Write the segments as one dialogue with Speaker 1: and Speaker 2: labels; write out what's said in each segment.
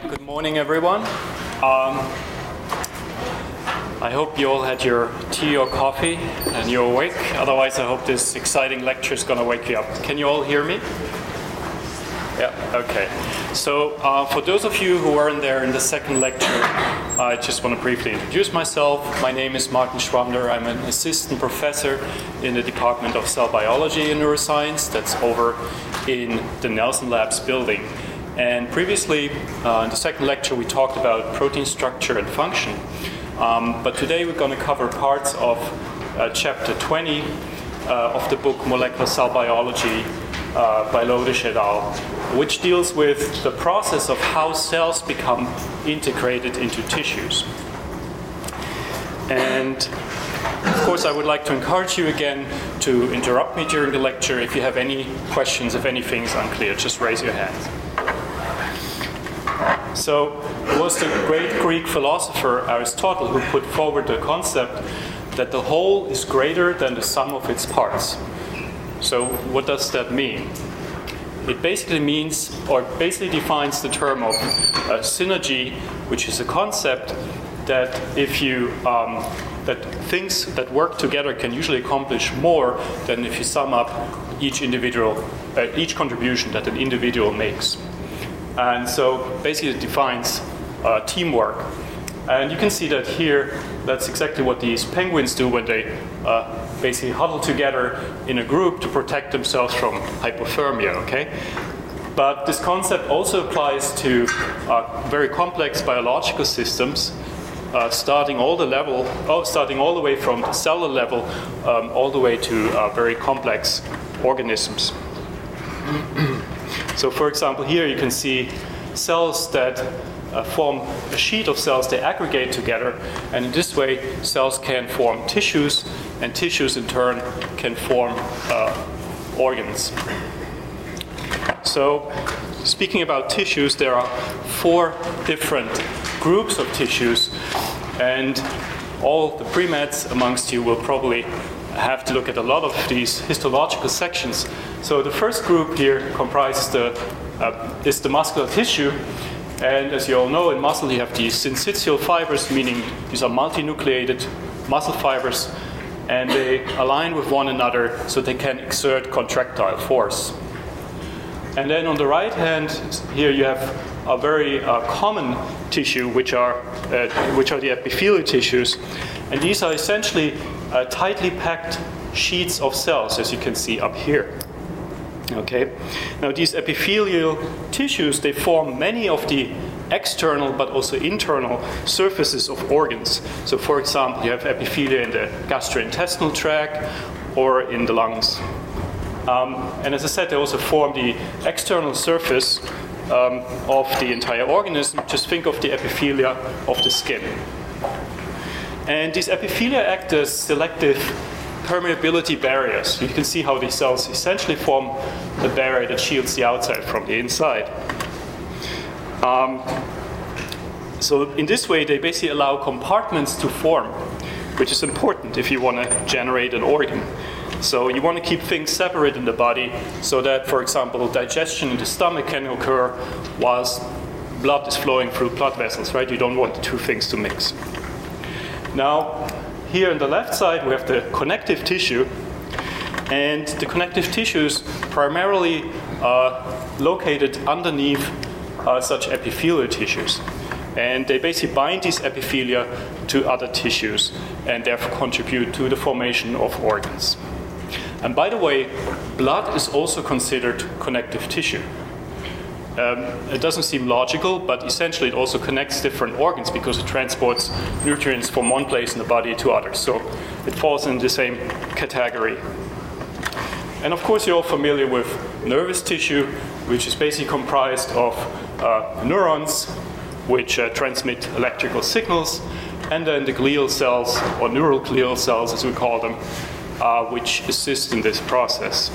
Speaker 1: right, good morning, everyone. Um, I hope you all had your tea or coffee and you're awake. Otherwise, I hope this exciting lecture is going to wake you up. Can you all hear me? Yeah, okay. So, uh, for those of you who weren't there in the second lecture, I just want to briefly introduce myself. My name is Martin Schwander. I'm an assistant professor in the Department of Cell Biology and Neuroscience that's over in the Nelson Labs building. And previously, uh, in the second lecture, we talked about protein structure and function. Um, but today we're going to cover parts of uh, chapter 20 uh, of the book Molecular Cell Biology uh, by Lodish et al., which deals with the process of how cells become integrated into tissues. And of course, I would like to encourage you again to interrupt me during the lecture. If you have any questions, if anything is unclear, just raise your hand. So, it was the great Greek philosopher Aristotle who put forward the concept that the whole is greater than the sum of its parts. So, what does that mean? It basically means, or basically defines the term of uh, synergy, which is a concept that if you um, that things that work together can usually accomplish more than if you sum up each individual, uh, each contribution that an individual makes. And so basically it defines uh, teamwork. And you can see that here, that's exactly what these penguins do when they uh, basically huddle together in a group to protect themselves from hypothermia, okay? But this concept also applies to uh, very complex biological systems, uh, starting all the level, oh, starting all the way from the cellular level, um, all the way to uh, very complex organisms. So, for example, here you can see cells that uh, form a sheet of cells, they aggregate together, and in this way, cells can form tissues, and tissues in turn can form uh, organs. So, speaking about tissues, there are four different groups of tissues, and all the pre-meds amongst you will probably have to look at a lot of these histological sections. So the first group here comprises the uh, is the muscular tissue, and as you all know, in muscle you have these syncytial fibers, meaning these are multinucleated muscle fibers, and they align with one another so they can exert contractile force. And then on the right hand here you have a very uh, common tissue, which are uh, which are the epithelial tissues, and these are essentially uh, tightly packed sheets of cells, as you can see up here. Okay. Now these epithelial tissues they form many of the external but also internal surfaces of organs. So, for example, you have epithelia in the gastrointestinal tract or in the lungs. Um, and as I said, they also form the external surface um, of the entire organism. Just think of the epithelia of the skin. And these epithelia act as selective permeability barriers. You can see how these cells essentially form a barrier that shields the outside from the inside. Um, so in this way, they basically allow compartments to form, which is important if you want to generate an organ. So you want to keep things separate in the body so that, for example, digestion in the stomach can occur whilst blood is flowing through blood vessels, right? You don't want the two things to mix. Now, here on the left side, we have the connective tissue. And the connective tissues primarily are located underneath uh, such epithelial tissues. And they basically bind these epithelia to other tissues and therefore contribute to the formation of organs. And by the way, blood is also considered connective tissue. Um, it doesn't seem logical, but essentially it also connects different organs because it transports nutrients from one place in the body to others. So it falls in the same category. And of course, you're all familiar with nervous tissue, which is basically comprised of uh, neurons, which uh, transmit electrical signals, and then the glial cells, or neural glial cells as we call them, uh, which assist in this process.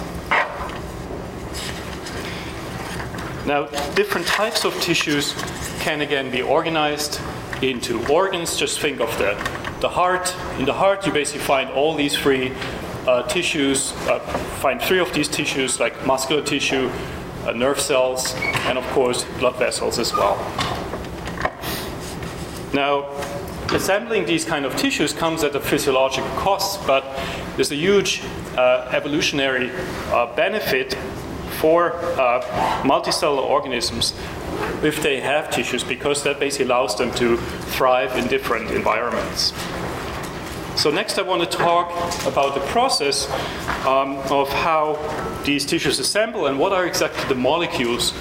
Speaker 1: Now, different types of tissues can again be organized into organs. Just think of the, the heart. In the heart, you basically find all these three uh, tissues, uh, find three of these tissues, like muscular tissue, uh, nerve cells, and of course, blood vessels as well. Now, assembling these kind of tissues comes at a physiological cost, but there's a huge uh, evolutionary uh, benefit for uh, multicellular organisms if they have tissues because that basically allows them to thrive in different environments. So next I want to talk about the process um, of how these tissues assemble and what are exactly the molecules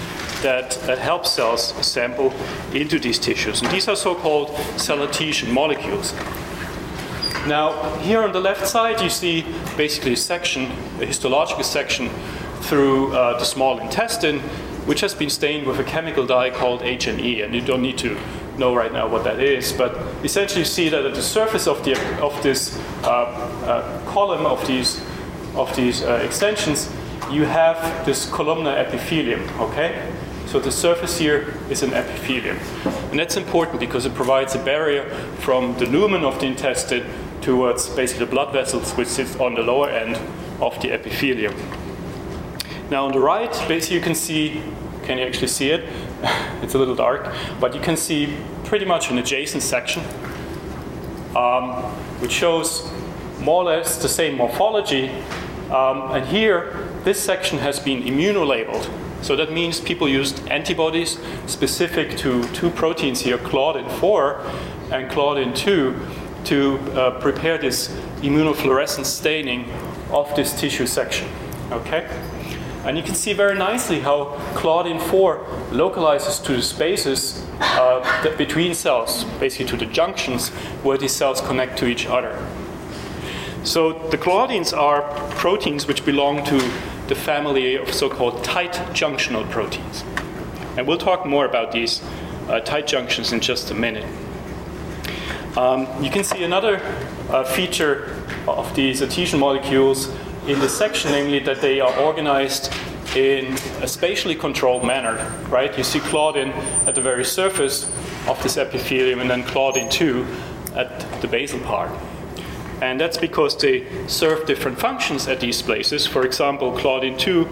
Speaker 1: that uh, help cells assemble into these tissues. And these are so-called cell adhesion molecules. Now, here on the left side, you see basically a section, a histological section through uh, the small intestine, which has been stained with a chemical dye called H&E. And you don't need to know right now what that is, but essentially you see that at the surface of, the, of this uh, uh, column of these, of these uh, extensions, you have this columnar epithelium, okay? So the surface here is an epithelium. And that's important because it provides a barrier from the lumen of the intestine towards basically the blood vessels, which sit on the lower end of the epithelium. Now on the right, basically you can see, can you actually see it? it's a little dark, but you can see pretty much an adjacent section, um, which shows more or less the same morphology. Um, and here, this section has been immunolabeled. So that means people used antibodies specific to two proteins here, Claudin 4 and Claudin 2, to uh, prepare this immunofluorescent staining of this tissue section. Okay? And you can see very nicely how Claudin 4 localizes to the spaces uh, between cells, basically to the junctions where these cells connect to each other. So the claudins are proteins which belong to the family of so-called tight junctional proteins. And we'll talk more about these uh, tight junctions in just a minute. Um, you can see another uh, feature of these adhesion molecules in this section, namely that they are organized in a spatially controlled manner, right? You see Claudin at the very surface of this epithelium and then Claudin 2 at the basal part. And that's because they serve different functions at these places. For example, Claudin 2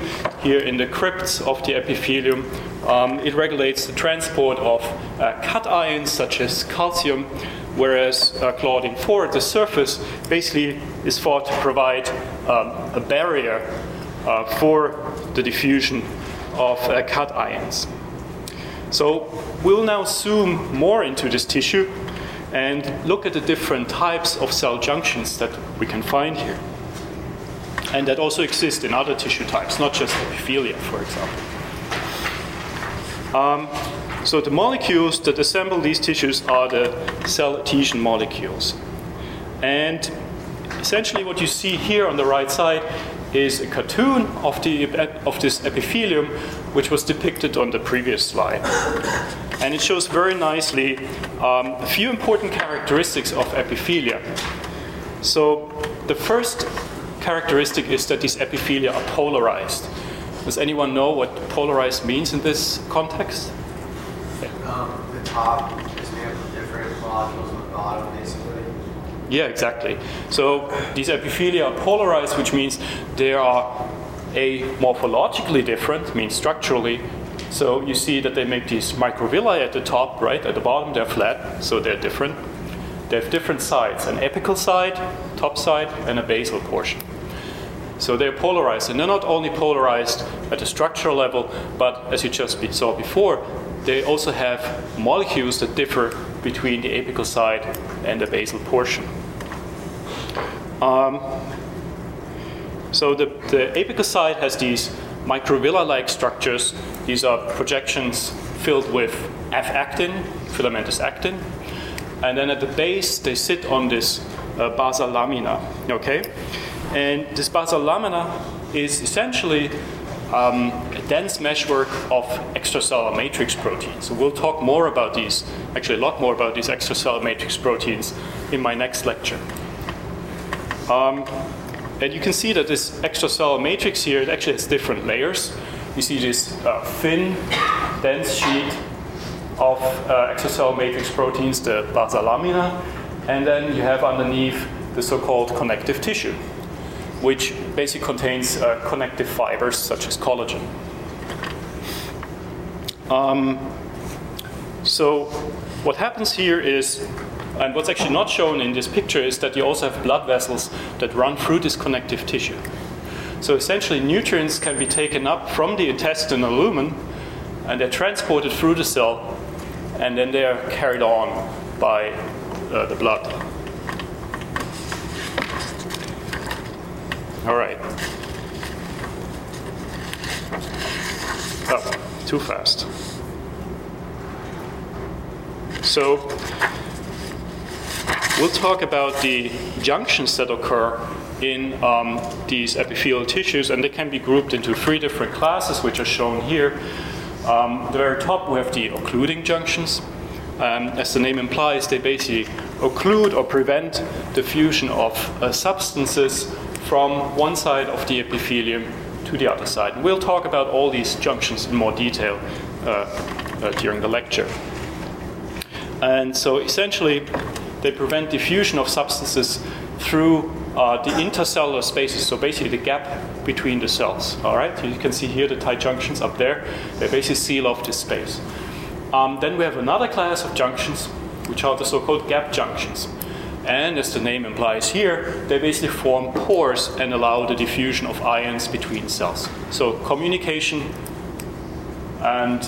Speaker 1: here in the crypts of the epithelium, um, it regulates the transport of uh, cations such as calcium whereas uh, Claudin 4 at the surface basically is thought to provide um, a barrier uh, for the diffusion of uh, cations. So we'll now zoom more into this tissue and look at the different types of cell junctions that we can find here. And that also exist in other tissue types, not just epithelia, for example. Um, so the molecules that assemble these tissues are the cell adhesion molecules. And essentially what you see here on the right side is a cartoon of, the, of this epithelium, which was depicted on the previous slide. And it shows very nicely um, a few important characteristics of epithelia. So the first characteristic is that these epithelia are polarized. Does anyone know what polarized means in this context?
Speaker 2: Um, the top is made up of different molecules on the bottom, basically.
Speaker 1: Yeah, exactly. So these epithelia are polarized, which means they are a morphologically different, means structurally. So you see that they make these microvilli at the top, right? At the bottom, they're flat, so they're different. They have different sides an apical side, top side, and a basal portion. So they're polarized, and they're not only polarized at the structural level, but as you just saw before, they also have molecules that differ between the apical side and the basal portion. Um, so the, the apical side has these microvilli-like structures. These are projections filled with F-actin, filamentous actin. And then at the base, they sit on this uh, basal lamina, okay? And this basal lamina is essentially um, a dense meshwork of extracellular matrix proteins. So we'll talk more about these, actually a lot more about these extracellular matrix proteins in my next lecture. Um, and you can see that this extracellular matrix here, it actually has different layers. You see this uh, thin, dense sheet of uh, extracellular matrix proteins, the basal lamina, and then you have underneath the so-called connective tissue which basically contains uh, connective fibers such as collagen. Um, So what happens here is, and what's actually not shown in this picture is that you also have blood vessels that run through this connective tissue. So essentially, nutrients can be taken up from the intestinal lumen and they're transported through the cell and then they are carried on by uh, the blood. All right. Oh, too fast. So, we'll talk about the junctions that occur in um, these epithelial tissues, and they can be grouped into three different classes, which are shown here. Um, the very top, we have the occluding junctions. Um, as the name implies, they basically occlude or prevent the fusion of uh, substances from one side of the epithelium to the other side. And we'll talk about all these junctions in more detail uh, uh, during the lecture. And so essentially, they prevent diffusion of substances through uh, the intercellular spaces, so basically the gap between the cells. All right, you can see here the tight junctions up there. They basically seal off this space. Um, then we have another class of junctions, which are the so-called gap junctions. And as the name implies here, they basically form pores and allow the diffusion of ions between cells. So communication, and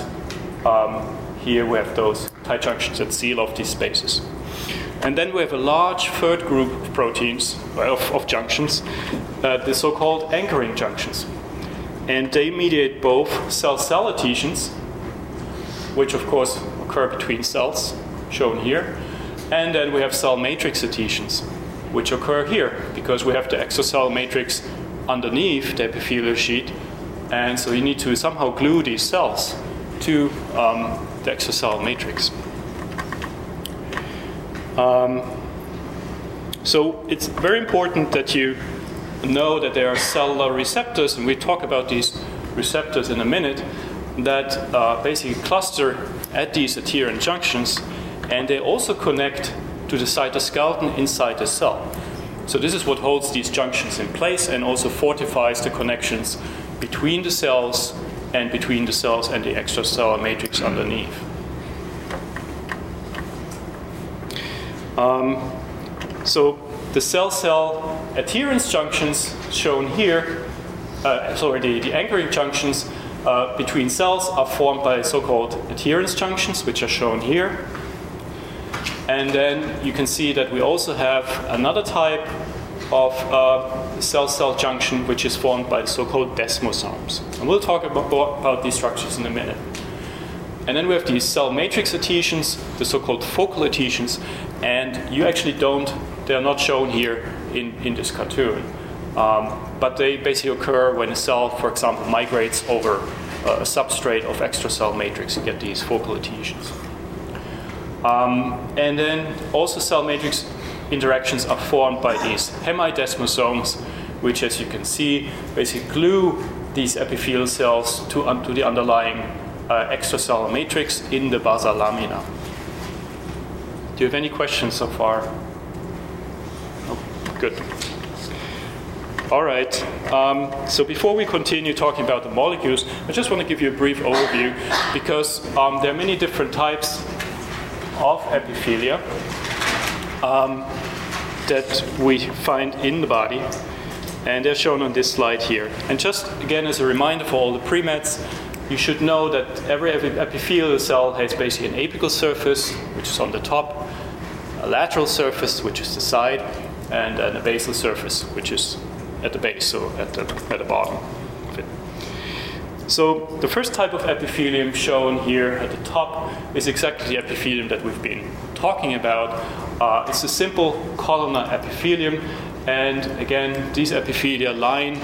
Speaker 1: um, here we have those tight junctions that seal off these spaces. And then we have a large third group of proteins, of, of junctions, uh, the so called anchoring junctions. And they mediate both cell cell adhesions, which of course occur between cells, shown here, and then we have cell matrix adhesions, which occur here because we have the extracellular matrix underneath the epithelial sheet, and so you need to somehow glue these cells to um, the extracellular matrix. Um, so it's very important that you know that there are cellular receptors, and we talk about these receptors in a minute, that uh, basically cluster at these adherent junctions, and they also connect to the cytoskeleton inside the cell. So this is what holds these junctions in place and also fortifies the connections between the cells and between the cells and the extracellular matrix underneath. Um, so the cell-cell adherence junctions shown here, uh, sorry, the, the anchoring junctions uh, between cells are formed by so-called adherence junctions, which are shown here. And then you can see that we also have another type of uh, cell-cell junction, which is formed by so-called desmosomes. And we'll talk about, about these structures in a minute. And then we have these cell matrix adhesions, the so-called focal adhesions, and you actually don't, they're not shown here in, in this cartoon. Um, but they basically occur when a cell, for example, migrates over a substrate of extracellular matrix. You get these focal adhesions. Um, and then also cell matrix interactions are formed by these hemidesmosomes, which, as you can see, basically glue these epithelial cells to, um, to the underlying uh, extracellular matrix in the basal lamina. Do you have any questions so far? Good. All right. Um, so before we continue talking about the molecules, I just want to give you a brief overview because um, there are many different types of epithelia um, that we find in the body, and they're shown on this slide here. And just again, as a reminder for all the pre-meds, you should know that every epithelial cell has basically an apical surface, which is on the top, a lateral surface, which is the side, and then a basal surface, which is at the base, so at the, at the bottom of it. So the first type of epithelium shown here at the top is exactly the epithelium that we've been talking about. Uh, it's a simple columnar epithelium, and again, these epithelia line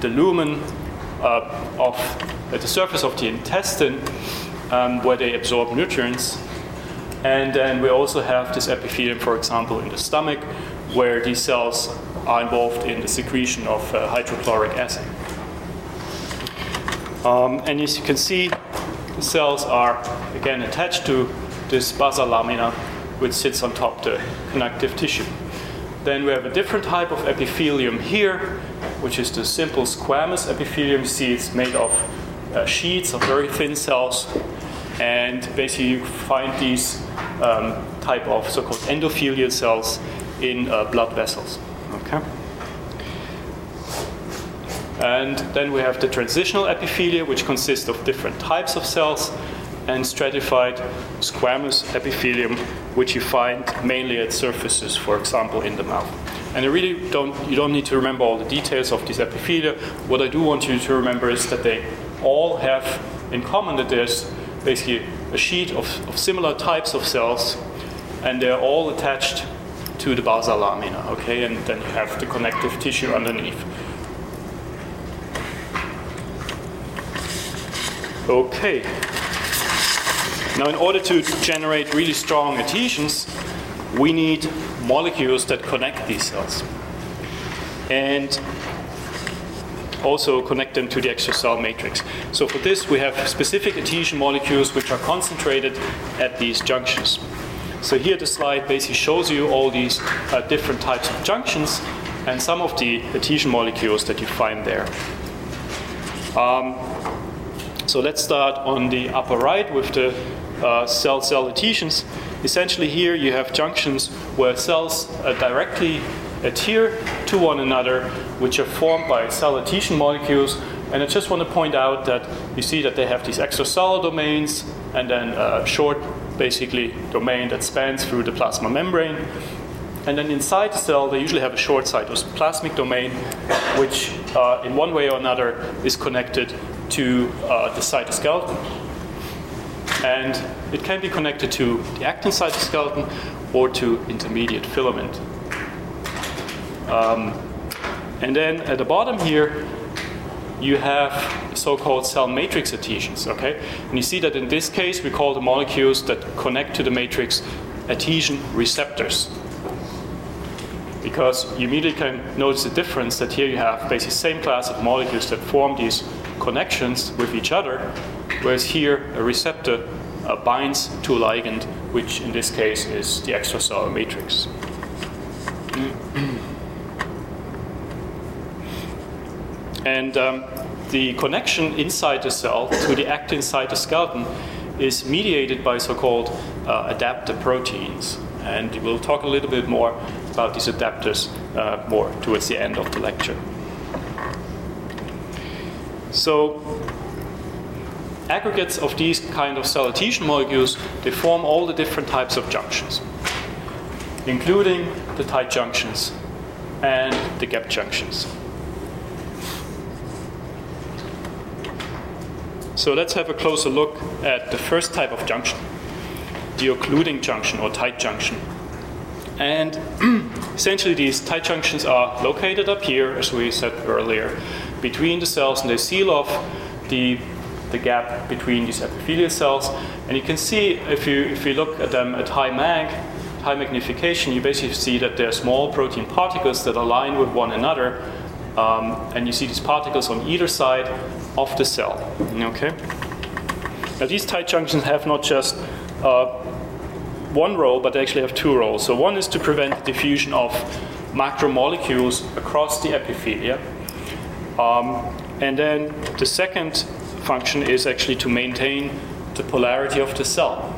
Speaker 1: the lumen uh, of at the surface of the intestine um, where they absorb nutrients. And then we also have this epithelium, for example, in the stomach, where these cells are involved in the secretion of uh, hydrochloric acid. Um, and as you can see, the cells are again attached to this basal lamina, which sits on top the connective tissue. Then we have a different type of epithelium here, which is the simple squamous epithelium. See, it's made of uh, sheets of very thin cells. And basically, you find these um, type of so-called endothelial cells in uh, blood vessels. Okay. And then we have the transitional epithelia, which consists of different types of cells, and stratified squamous epithelium, which you find mainly at surfaces, for example, in the mouth. And I really don't, you don't need to remember all the details of these epithelia. What I do want you to remember is that they all have in common that there's basically a sheet of, of similar types of cells, and they're all attached to the basal lamina, okay? And then you have the connective tissue underneath. Okay. Now, in order to generate really strong adhesions, we need molecules that connect these cells. And also connect them to the extracellular matrix. So for this, we have specific adhesion molecules which are concentrated at these junctions. So here the slide basically shows you all these uh, different types of junctions and some of the adhesion molecules that you find there. Um, so let's start on the upper right with the uh, cell-cell adhesions. Essentially here you have junctions where cells uh, directly adhere to one another, which are formed by adhesion molecules. And I just want to point out that you see that they have these extracellular domains and then a short, basically, domain that spans through the plasma membrane. And then inside the cell, they usually have a short cytoplasmic domain, which uh, in one way or another is connected to uh, the cytoskeleton. And it can be connected to the actin cytoskeleton or to intermediate filament. Um, and then at the bottom here, you have so-called cell matrix adhesions, okay? And you see that in this case, we call the molecules that connect to the matrix adhesion receptors. Because you immediately can notice the difference that here you have basically the same class of molecules that form these connections with each other, whereas here a receptor uh, binds to a ligand, which in this case is the extracellular matrix. And um, the connection inside the cell to the actin cytoskeleton is mediated by so called uh, adapter proteins. And we'll talk a little bit more about these adapters uh, more towards the end of the lecture. So, aggregates of these kind of cell adhesion molecules, they form all the different types of junctions, including the tight junctions and the gap junctions. So let's have a closer look at the first type of junction, the occluding junction or tight junction. And essentially, these tight junctions are located up here, as we said earlier, between the cells, and they seal off the, the gap between these epithelial cells. And you can see, if you, if you look at them at high mag, high magnification, you basically see that they're small protein particles that align with one another. Um, and you see these particles on either side of the cell. Okay. Now these tight junctions have not just uh, one role, but they actually have two roles. So one is to prevent the diffusion of macromolecules across the epithelia, um, and then the second function is actually to maintain the polarity of the cell.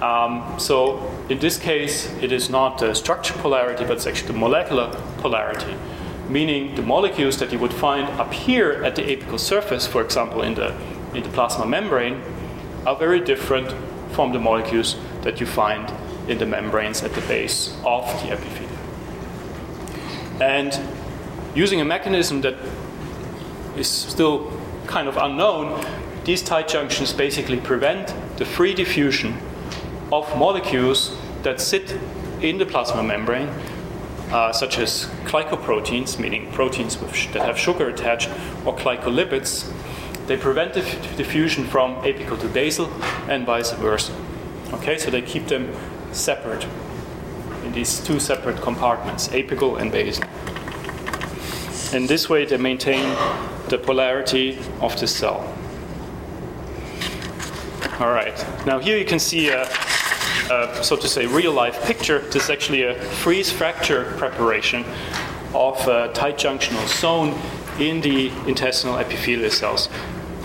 Speaker 1: Um, so in this case, it is not the structure polarity, but it's actually the molecular polarity meaning the molecules that you would find up here at the apical surface, for example, in the, in the plasma membrane, are very different from the molecules that you find in the membranes at the base of the epithelium. And using a mechanism that is still kind of unknown, these tight junctions basically prevent the free diffusion of molecules that sit in the plasma membrane uh, such as glycoproteins, meaning proteins sh- that have sugar attached, or glycolipids, they prevent the f- diffusion from apical to basal and vice versa. Okay, so they keep them separate in these two separate compartments, apical and basal. In this way, they maintain the polarity of the cell. All right, now here you can see a uh, so to say, real life picture. This is actually a freeze fracture preparation of a tight junctional zone in the intestinal epithelial cells.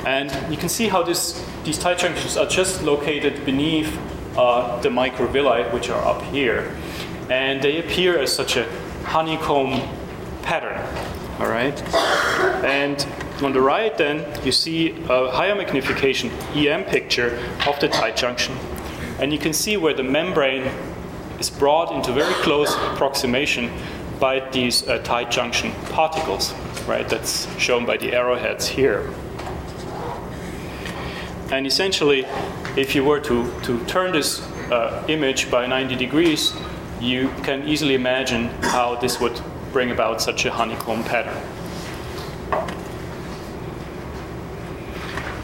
Speaker 1: And you can see how this these tight junctions are just located beneath uh, the microvilli, which are up here. And they appear as such a honeycomb pattern. All right? And on the right, then, you see a higher magnification EM picture of the tight junction. And you can see where the membrane is brought into very close approximation by these uh, tight junction particles, right? That's shown by the arrowheads here. And essentially, if you were to, to turn this uh, image by 90 degrees, you can easily imagine how this would bring about such a honeycomb pattern.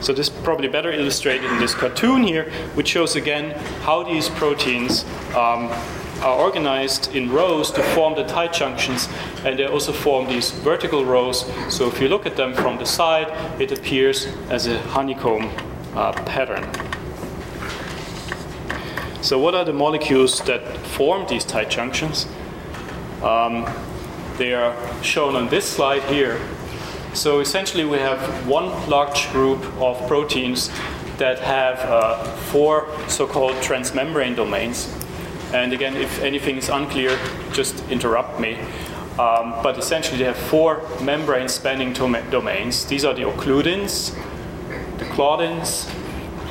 Speaker 1: So this is probably better illustrated in this cartoon here, which shows again how these proteins um, are organized in rows to form the tight junctions, and they also form these vertical rows. So if you look at them from the side, it appears as a honeycomb uh, pattern. So what are the molecules that form these tight junctions? Um, they are shown on this slide here. So essentially, we have one large group of proteins that have uh, four so-called transmembrane domains. And again, if anything is unclear, just interrupt me. Um, but essentially, they have four membrane-spanning domains. These are the occludins, the claudins,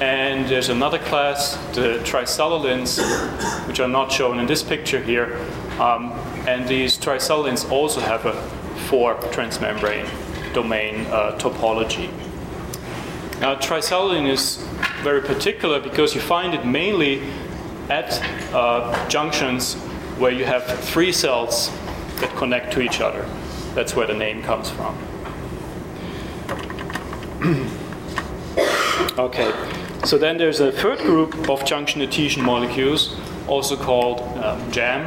Speaker 1: and there's another class, the tricellulins, which are not shown in this picture here. Um, and these tricellulins also have a four transmembrane domain uh, topology. Now, tricellulin is very particular because you find it mainly at uh, junctions where you have three cells that connect to each other. That's where the name comes from. okay, so then there's a third group of junction adhesion molecules, also called um, JAM,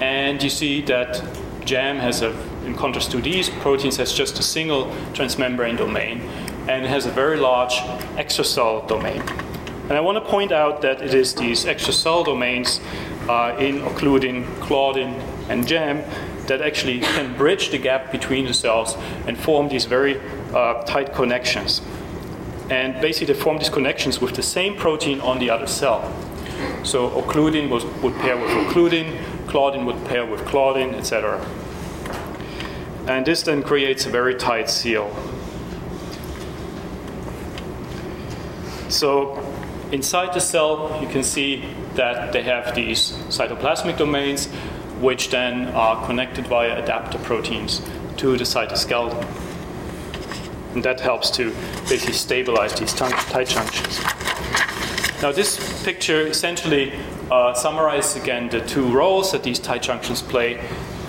Speaker 1: and you see that JAM has a, in contrast to these proteins, has just a single transmembrane domain, and has a very large extracellular domain. And I want to point out that it is these extracellular domains uh, in occludin, claudin, and JAM that actually can bridge the gap between the cells and form these very uh, tight connections. And basically, they form these connections with the same protein on the other cell. So occludin would, would pair with occludin, claudin would pair with claudin, etc. And this then creates a very tight seal. So inside the cell, you can see that they have these cytoplasmic domains, which then are connected via adapter proteins to the cytoskeleton. And that helps to basically stabilize these tight junctions. Now, this picture essentially uh, summarizes again the two roles that these tight junctions play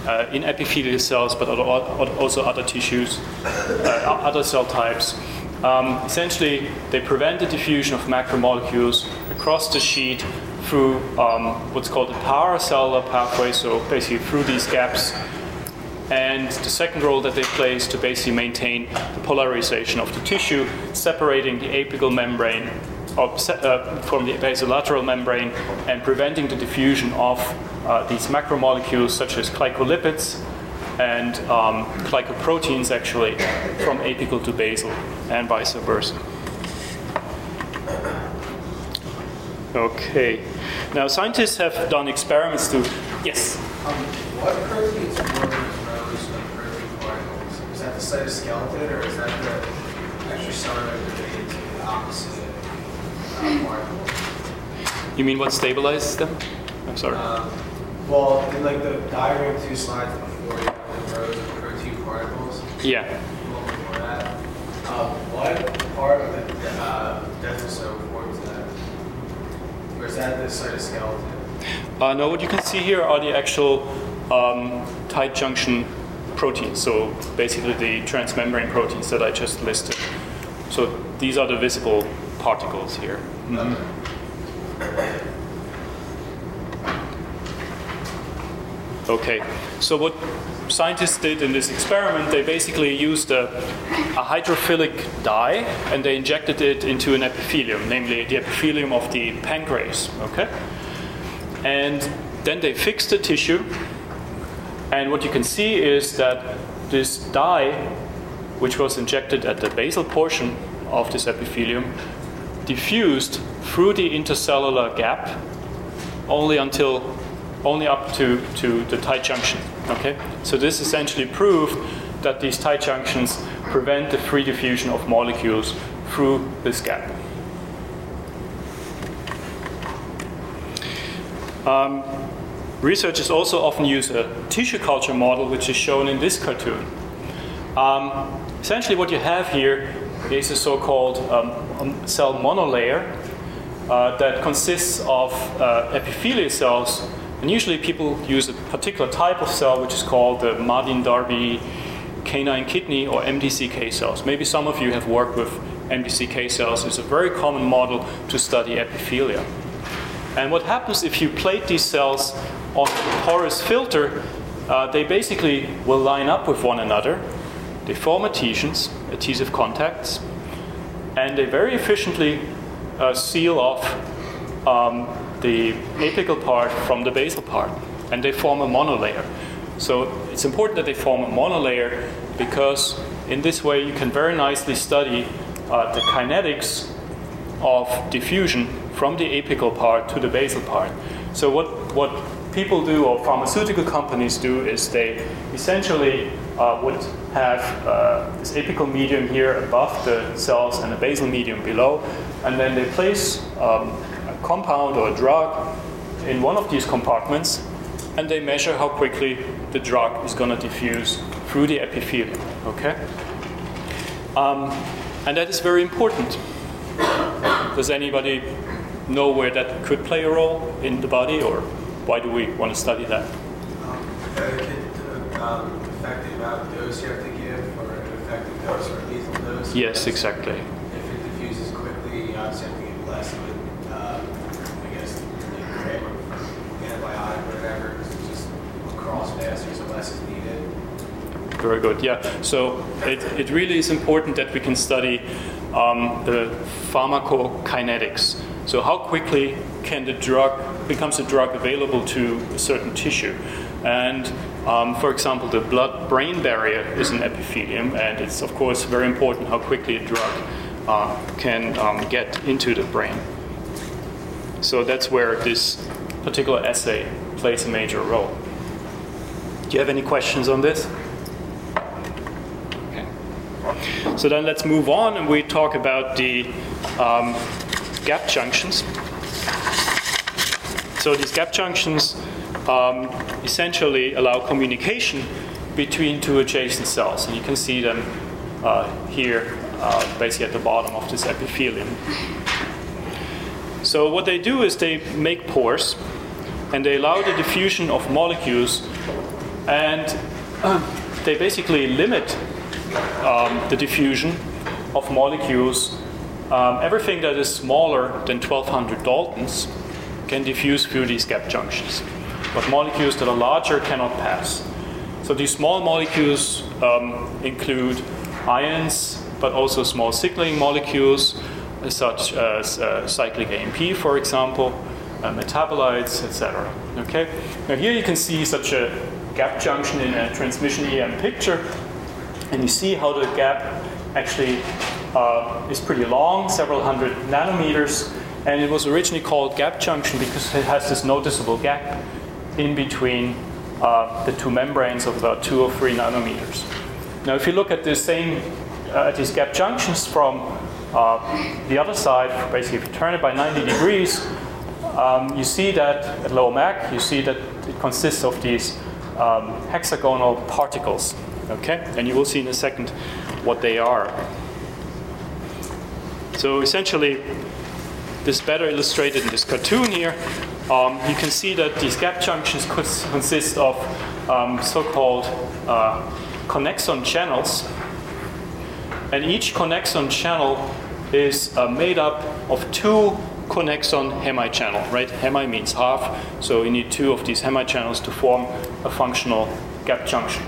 Speaker 1: uh, in epithelial cells, but also other tissues, uh, other cell types. Um, essentially, they prevent the diffusion of macromolecules across the sheet through um, what's called the paracellular pathway, so basically through these gaps. And the second role that they play is to basically maintain the polarization of the tissue, separating the apical membrane uh, from the basolateral membrane and preventing the diffusion of uh, these macromolecules such as glycolipids and um, glycoproteins actually from apical to basal and vice versa. Okay. Now scientists have done experiments to yes.
Speaker 2: Um, what proteins form rows of protein? Is that the cytoskeleton or is that the extracellular domain to the opposite uh, particle?
Speaker 1: You mean what stabilizes them? I'm sorry.
Speaker 2: Um, well, in like the diagram two slides before, you have the rows of protein particles.
Speaker 1: Yeah.
Speaker 2: Well, before that, um, what part of the uh, desmosome forms that? Or is that the cytoskeleton?
Speaker 1: Uh, no, what you can see here are the actual um, tight junction proteins. So basically the transmembrane proteins that I just listed. So these are the visible particles here. Mm-hmm. Okay, so what scientists did in this experiment, they basically used a, a, hydrophilic dye and they injected it into an epithelium, namely the epithelium of the pancreas. Okay, and then they fixed the tissue, and what you can see is that this dye, which was injected at the basal portion of this epithelium, diffused through the intercellular gap only until only up to, to the tight junction. Okay? So this essentially proved that these tight junctions prevent the free diffusion of molecules through this gap. Um, researchers also often use a tissue culture model, which is shown in this cartoon. Um, essentially, what you have here is a so called um, cell monolayer uh, that consists of uh, epithelial cells. And usually, people use a particular type of cell, which is called the Madin Darby canine kidney or MDCK cells. Maybe some of you have worked with MDCK cells. It's a very common model to study epithelia. And what happens if you plate these cells on a porous filter, uh, they basically will line up with one another. They form adhesions, adhesive contacts, and they very efficiently uh, seal off um, the apical part from the basal part, and they form a monolayer. So it's important that they form a monolayer because in this way you can very nicely study uh, the kinetics of diffusion from the apical part to the basal part. So what, what people do or pharmaceutical companies do is they essentially uh, would have uh, this apical medium here above the cells and a basal medium below, and then they place um, a compound or a drug in one of these compartments, and they measure how quickly the drug is going to diffuse through the epithelium. Okay, um, and that is very important. Does anybody know where that could play a role in the body, or why do we want to study that?
Speaker 2: Um, um, effective dose you have to give, or effective dose or lethal dose?
Speaker 1: Yes, exactly.
Speaker 2: If it diffuses quickly, you obviously have to give less of it, uh, I guess, like antibiotic or whatever, just across faster, so less is needed.
Speaker 1: Very good, yeah. So it, it really is important that we can study um, the pharmacokinetics. So how quickly can the drug becomes a drug available to a certain tissue? And um, for example, the blood-brain barrier is an epithelium, and it's of course very important how quickly a drug uh, can um, get into the brain. So that's where this particular assay plays a major role. Do you have any questions on this? Okay. So then let's move on and we talk about the um, gap junctions. So these gap junctions um, essentially allow communication between two adjacent cells. And you can see them uh, here, uh, basically at the bottom of this epithelium. So what they do is they make pores, and they allow the diffusion of molecules, and they basically limit um, the diffusion of molecules. Um, everything that is smaller than 1200 Daltons can diffuse through these gap junctions but molecules that are larger cannot pass. So these small molecules um, include ions, but also small signaling molecules, such as uh, cyclic AMP, for example, uh, metabolites, etc. Okay. Now here you can see such a gap junction in a transmission EM picture, and you see how the gap actually uh, is pretty long, several hundred nanometers, and it was originally called gap junction because it has this noticeable gap in between uh, the two membranes of about two or three nanometers. Now, if you look at the same uh, at these gap junctions from uh, the other side, basically if you turn it by 90 degrees, um, you see that at low mag, you see that it consists of these um, hexagonal particles. Okay, and you will see in a second what they are. So essentially, this better illustrated in this cartoon here. Um, you can see that these gap junctions consist of um, so-called uh, connexon channels. And each connexon channel is uh, made up of two connexon hemi channel, right? Hemi means half, so you need two of these hemi channels to form a functional gap junction.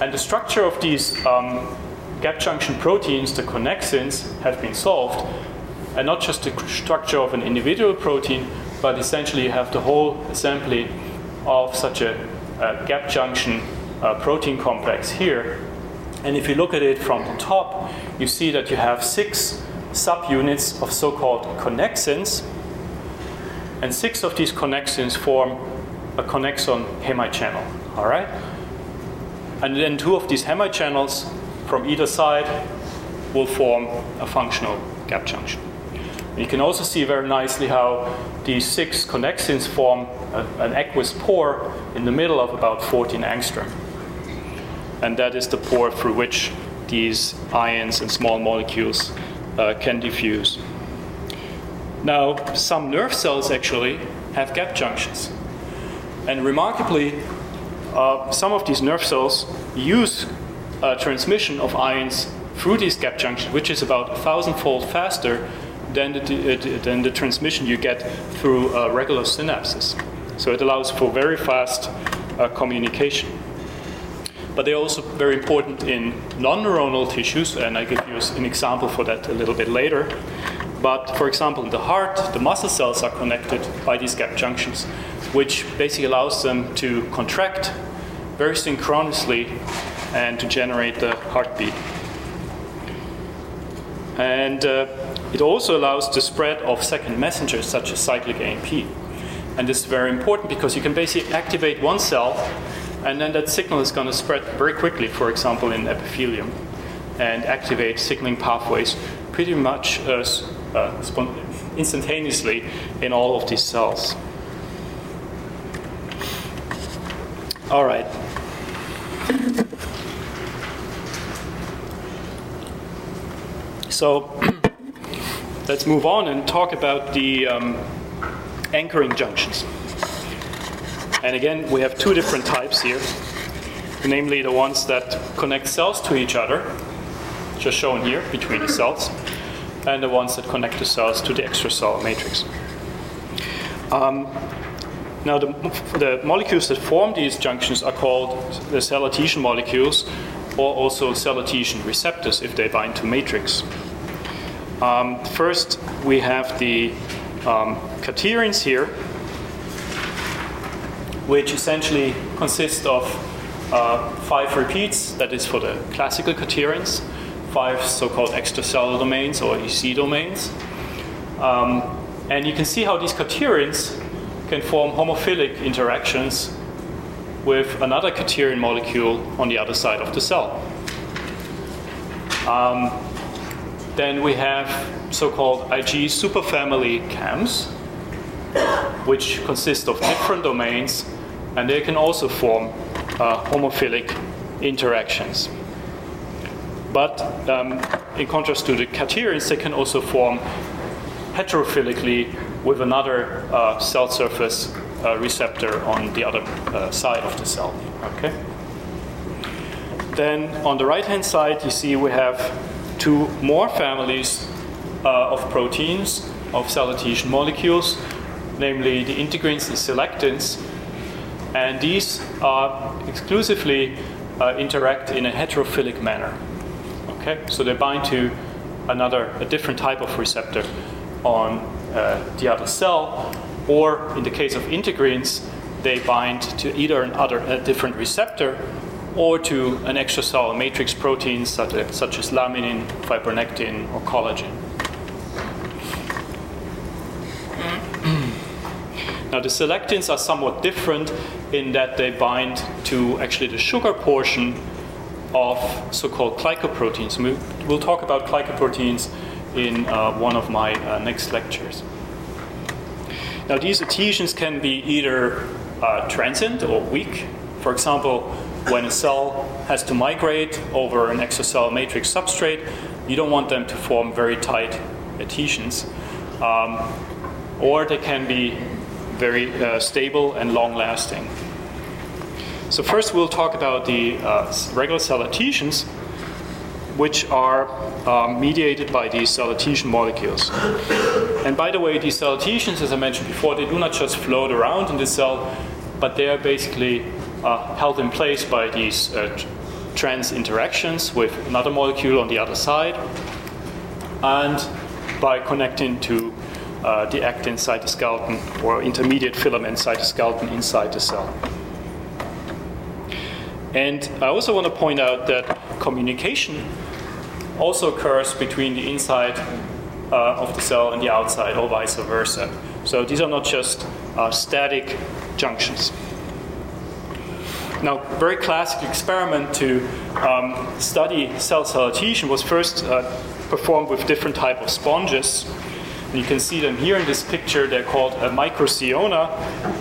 Speaker 1: And the structure of these um, gap junction proteins, the connexins, have been solved. And not just the structure of an individual protein, but essentially you have the whole assembly of such a, a gap junction uh, protein complex here. And if you look at it from the top, you see that you have six subunits of so-called connexins, and six of these connexins form a connexon hemichannel. All right, and then two of these hemichannels from either side will form a functional gap junction. You can also see very nicely how these six connexins form a, an aqueous pore in the middle of about 14 angstrom. And that is the pore through which these ions and small molecules uh, can diffuse. Now, some nerve cells actually have gap junctions. And remarkably, uh, some of these nerve cells use uh, transmission of ions through these gap junctions, which is about a thousandfold faster than the, than the transmission you get through uh, regular synapses. So it allows for very fast uh, communication. But they're also very important in non neuronal tissues, and I give you an example for that a little bit later. But for example, in the heart, the muscle cells are connected by these gap junctions, which basically allows them to contract very synchronously and to generate the heartbeat. And uh, it also allows the spread of second messengers such as cyclic AMP. And this is very important because you can basically activate one cell and then that signal is going to spread very quickly, for example, in epithelium, and activate signaling pathways pretty much uh, uh, instantaneously in all of these cells. All right. So let's move on and talk about the um, anchoring junctions. And again, we have two different types here, namely the ones that connect cells to each other, just shown here between the cells, and the ones that connect the cells to the extracellular matrix. Um, now, the, the, molecules that form these junctions are called the cell molecules, or also cell receptors if they bind to matrix. Um, first, we have the um, here, which essentially consist of uh, five repeats, that is for the classical cadherins, five so-called extracellular domains or EC domains. Um, and you can see how these cadherins can form homophilic interactions with another cadherin molecule on the other side of the cell. Um, then we have so-called IG superfamily CAMs, which consist of different domains and they can also form uh, homophilic interactions. But um, in contrast to the cadherins, they can also form heterophilically with another uh, cell surface uh, receptor on the other uh, side of the cell. Okay. Then on the right-hand side, you see we have two more families uh, of proteins of cell adhesion molecules, namely the integrins and selectins, and these are exclusively uh, interact in a heterophilic manner. Okay, so they bind to another, a different type of receptor on Uh, the other cell, or in the case of integrins, they bind to either another a different receptor or to an extracellular matrix protein such as, such as laminin, fibronectin, or collagen. Now, the selectins are somewhat different in that they bind to actually the sugar portion of so called glycoproteins. We'll talk about glycoproteins in uh, one of my uh, next lectures. Now, these adhesions can be either uh, transient or weak. For example, when a cell has to migrate over an extracellular matrix substrate, you don't want them to form very tight adhesions. Um, or they can be very uh, stable and long lasting. So, first we'll talk about the uh, regular cell adhesions, which are um, mediated by these adhesion molecules. And by the way, these adhesions, as I mentioned before, they do not just float around in the cell, but they are basically uh, held in place by these uh, trans interactions with another molecule on the other side and by connecting to uh, the actin cytoskeleton or intermediate filament cytoskeleton inside the cell. And I also want to point out that communication also occurs between the inside uh, of the cell and the outside, or vice versa. So these are not just uh, static junctions. Now, very classic experiment to um, study cell-cell adhesion was first uh, performed with different type of sponges. And you can see them here in this picture. They're called a Microciona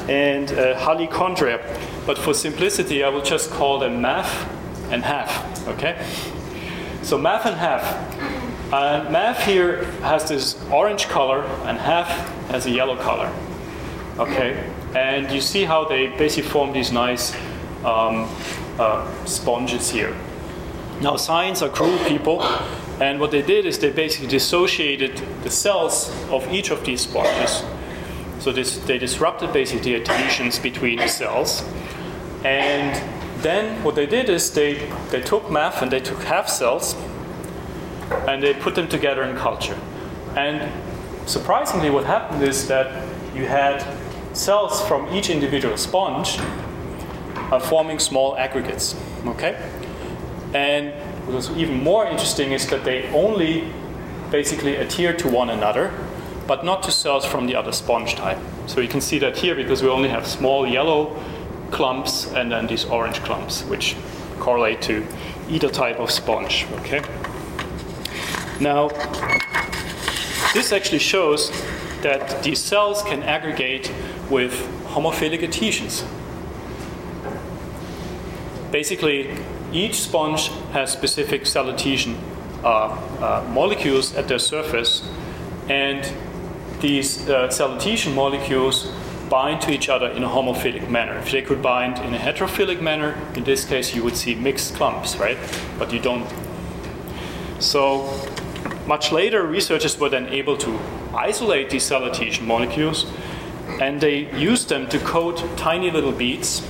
Speaker 1: and a Halichondria. But for simplicity, I will just call them MAF and HAF. Okay? So MAF and HAF. And MAF here has this orange color, and HAF has a yellow color. Okay? And you see how they basically form these nice um, uh, sponges here. Now, science are cruel people, and what they did is they basically dissociated the cells of each of these sponges. So this, they disrupted basically the adhesions between the cells. And then what they did is they, they took MAF and they took HAF cells and they put them together in culture. And surprisingly, what happened is that you had cells from each individual sponge are forming small aggregates. Okay? And what was even more interesting is that they only basically adhere to one another, but not to cells from the other sponge type. So you can see that here because we only have small yellow clumps and then these orange clumps, which correlate to either type of sponge. Okay? Now, this actually shows that these cells can aggregate with homophilic adhesions. Basically, each sponge has specific cell adhesion uh, uh, molecules at their surface, and these uh, cell adhesion molecules bind to each other in a homophilic manner. If they could bind in a heterophilic manner, in this case you would see mixed clumps, right? But you don't. So, much later, researchers were then able to isolate these cell adhesion molecules, and they used them to coat tiny little beads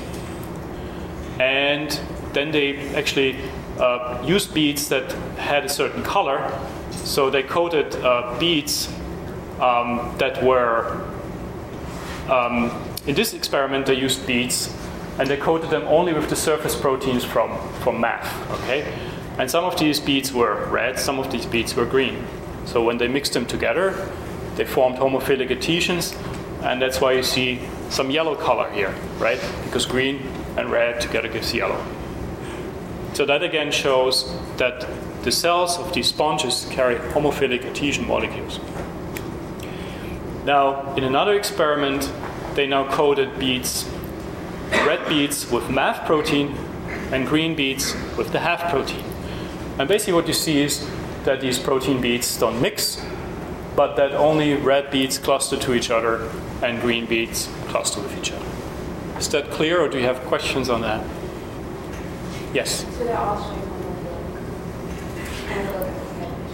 Speaker 1: and then they actually uh, used beads that had a certain color. So they coated uh, beads um, that were, um, in this experiment, they used beads and they coated them only with the surface proteins from, from MAF. Okay? And some of these beads were red, some of these beads were green. So when they mixed them together, they formed homophilic adhesions, and that's why you see some yellow color here, right? Because green and red together gives yellow. So that again shows that the cells of these sponges carry homophilic adhesion molecules. Now, in another experiment, they now coated beads, red beads with MAF protein and green beads with the HAF protein. And basically, what you see is that these protein beads don't mix, but that only red beads cluster to each other and green beads cluster with each other. Is that clear, or do you have questions on that? Yes.
Speaker 3: So they're all shaped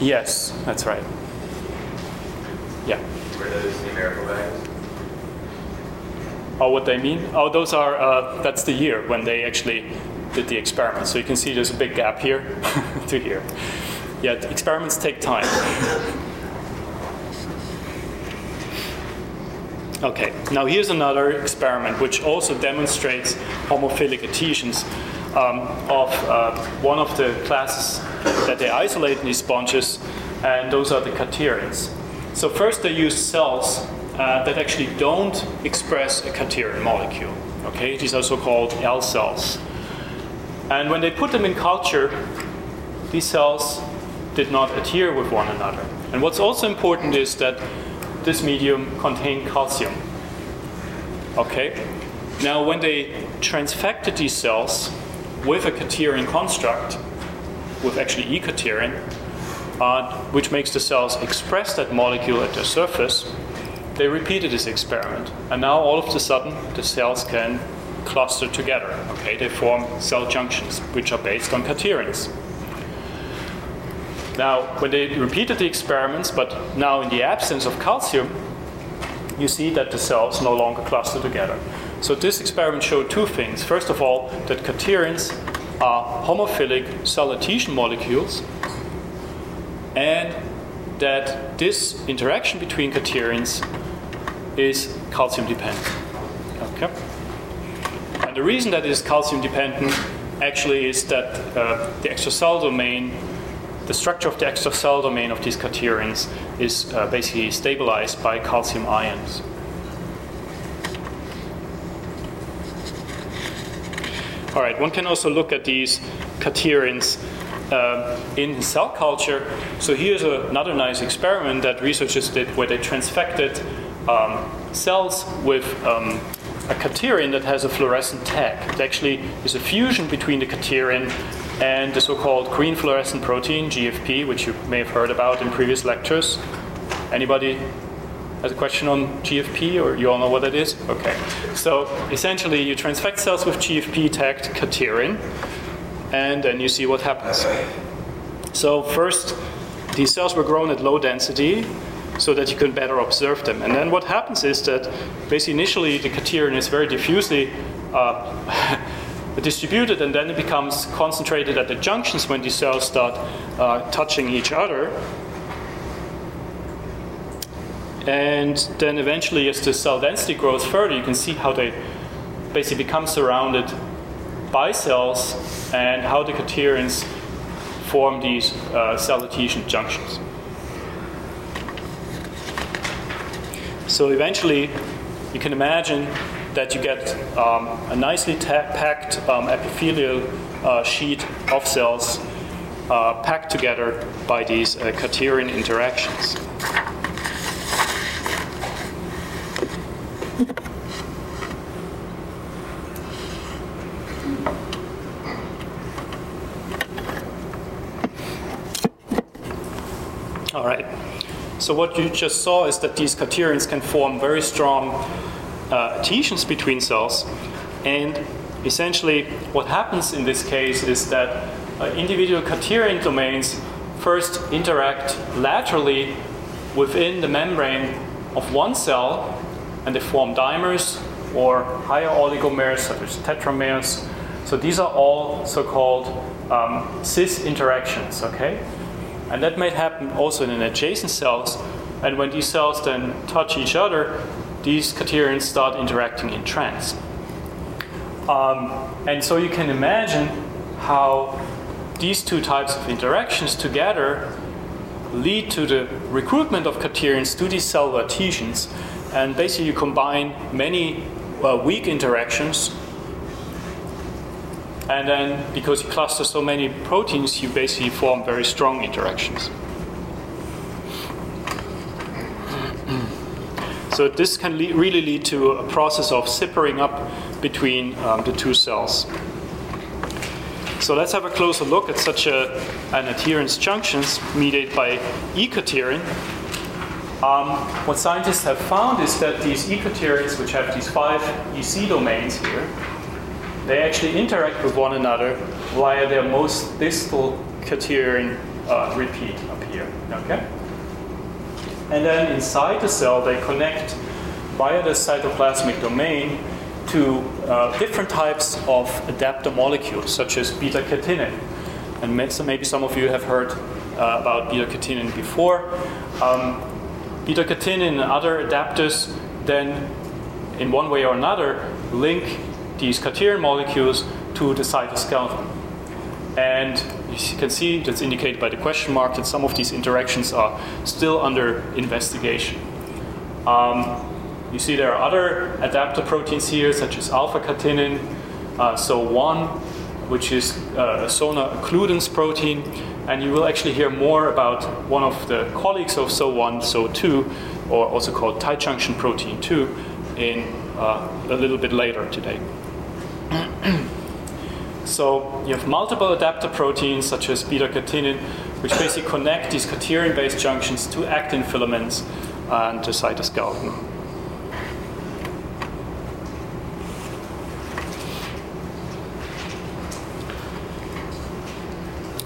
Speaker 1: Yes, that's right. Yeah.
Speaker 4: Were those numerical values?
Speaker 1: Oh, what they mean? Oh, those are, uh, that's the year when they actually did the experiment. So you can see there's a big gap here to here. Yeah, experiments take time. Okay, now here's another experiment which also demonstrates homophilic adhesions um, of uh, one of the classes that they isolate in these sponges, and those are the cadherins. So first they use cells uh, that actually don't express a cadherin molecule. Okay, these are so-called L cells. And when they put them in culture, these cells did not adhere with one another. And what's also important is that this medium contained calcium. Okay? Now, when they transfected these cells with a cadherin construct, with actually E cadherin, uh, which makes the cells express that molecule at their surface, they repeated this experiment. And now, all of a sudden, the cells can cluster together. Okay? They form cell junctions, which are based on cadherins. Now, when they repeated the experiments, but now in the absence of calcium, you see that the cells no longer cluster together. So this experiment showed two things. First of all, that cadherins are homophilic cell adhesion molecules, and that this interaction between cadherins is calcium dependent. Okay? And the reason that it is calcium dependent actually is that uh, the extracellular domain the structure of the extracellular domain of these cadherins is uh, basically stabilized by calcium ions. All right, one can also look at these cadherins uh, in cell culture. So here's a, another nice experiment that researchers did where they transfected um, cells with um, a catenin that has a fluorescent tag. It actually is a fusion between the catenin and the so-called green fluorescent protein, GFP, which you may have heard about in previous lectures. Anybody has a question on GFP, or you all know what that is? Okay. So essentially, you transfect cells with GFP tagged catenin, and then you see what happens. So first, these cells were grown at low density so that you can better observe them. And then what happens is that basically initially the catenin is very diffusely uh, distributed and then it becomes concentrated at the junctions when these cells start uh, touching each other. And then eventually, as the cell density grows further, you can see how they basically become surrounded by cells and how the catenins form these uh, cell adhesion junctions. So eventually, you can imagine that you get um, a nicely ta- packed um, epithelial uh, sheet of cells uh, packed together by these uh, interactions. All right. So what you just saw is that these catenins can form very strong uh, adhesions between cells, and essentially what happens in this case is that uh, individual catenin domains first interact laterally within the membrane of one cell, and they form dimers or higher oligomers such as tetramers. So these are all so-called um, cis interactions. Okay. And that might happen also in adjacent cells. And when these cells then touch each other, these catenins start interacting in trans. Um, and so you can imagine how these two types of interactions together lead to the recruitment of catenins to these cellular adhesions. And basically, you combine many uh, weak interactions and then, because you cluster so many proteins, you basically form very strong interactions. So this can le- really lead to a process of zippering up between um, the two cells. So let's have a closer look at such a, an adherence junctions mediated by E-catenin. Um, what scientists have found is that these E-catenins, which have these five EC domains here, they actually interact with one another via their most distal catenin uh, repeat up here. Okay? And then inside the cell, they connect via the cytoplasmic domain to uh, different types of adapter molecules, such as beta catenin. And maybe some of you have heard uh, about beta catenin before. Um, beta catenin and other adapters then, in one way or another, link these catenin molecules to the cytoskeleton. And you can see that's indicated by the question mark that some of these interactions are still under investigation. Um, you see there are other adapter proteins here, such as alpha catenin, uh, ZO1, which is uh, a zona occludens protein, and you will actually hear more about one of the colleagues of ZO1, ZO2, or also called tight junction protein 2, in uh, a little bit later today. so you have multiple adapter proteins such as beta catenin, which basically connect these catenin-based junctions to actin filaments and the cytoskeleton.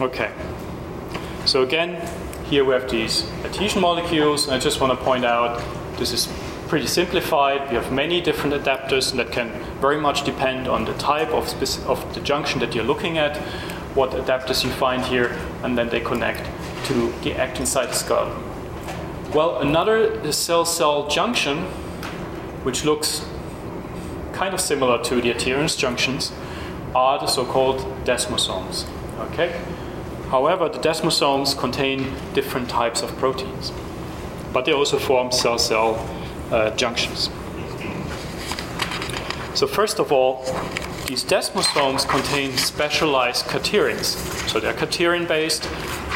Speaker 1: Okay. So again, here we have these adhesion molecules, and I just want to point out this is pretty simplified. We have many different adapters that can very much depend on the type of, of the junction that you're looking at, what adapters you find here, and then they connect to the actin cytoskeleton. Well, another cell-cell junction, which looks kind of similar to the adherence junctions, are the so-called desmosomes. Okay. However, the desmosomes contain different types of proteins. but they also form cell-cell uh, junctions. So first of all, these desmosomes contain specialized cadherins. So they're catenin based,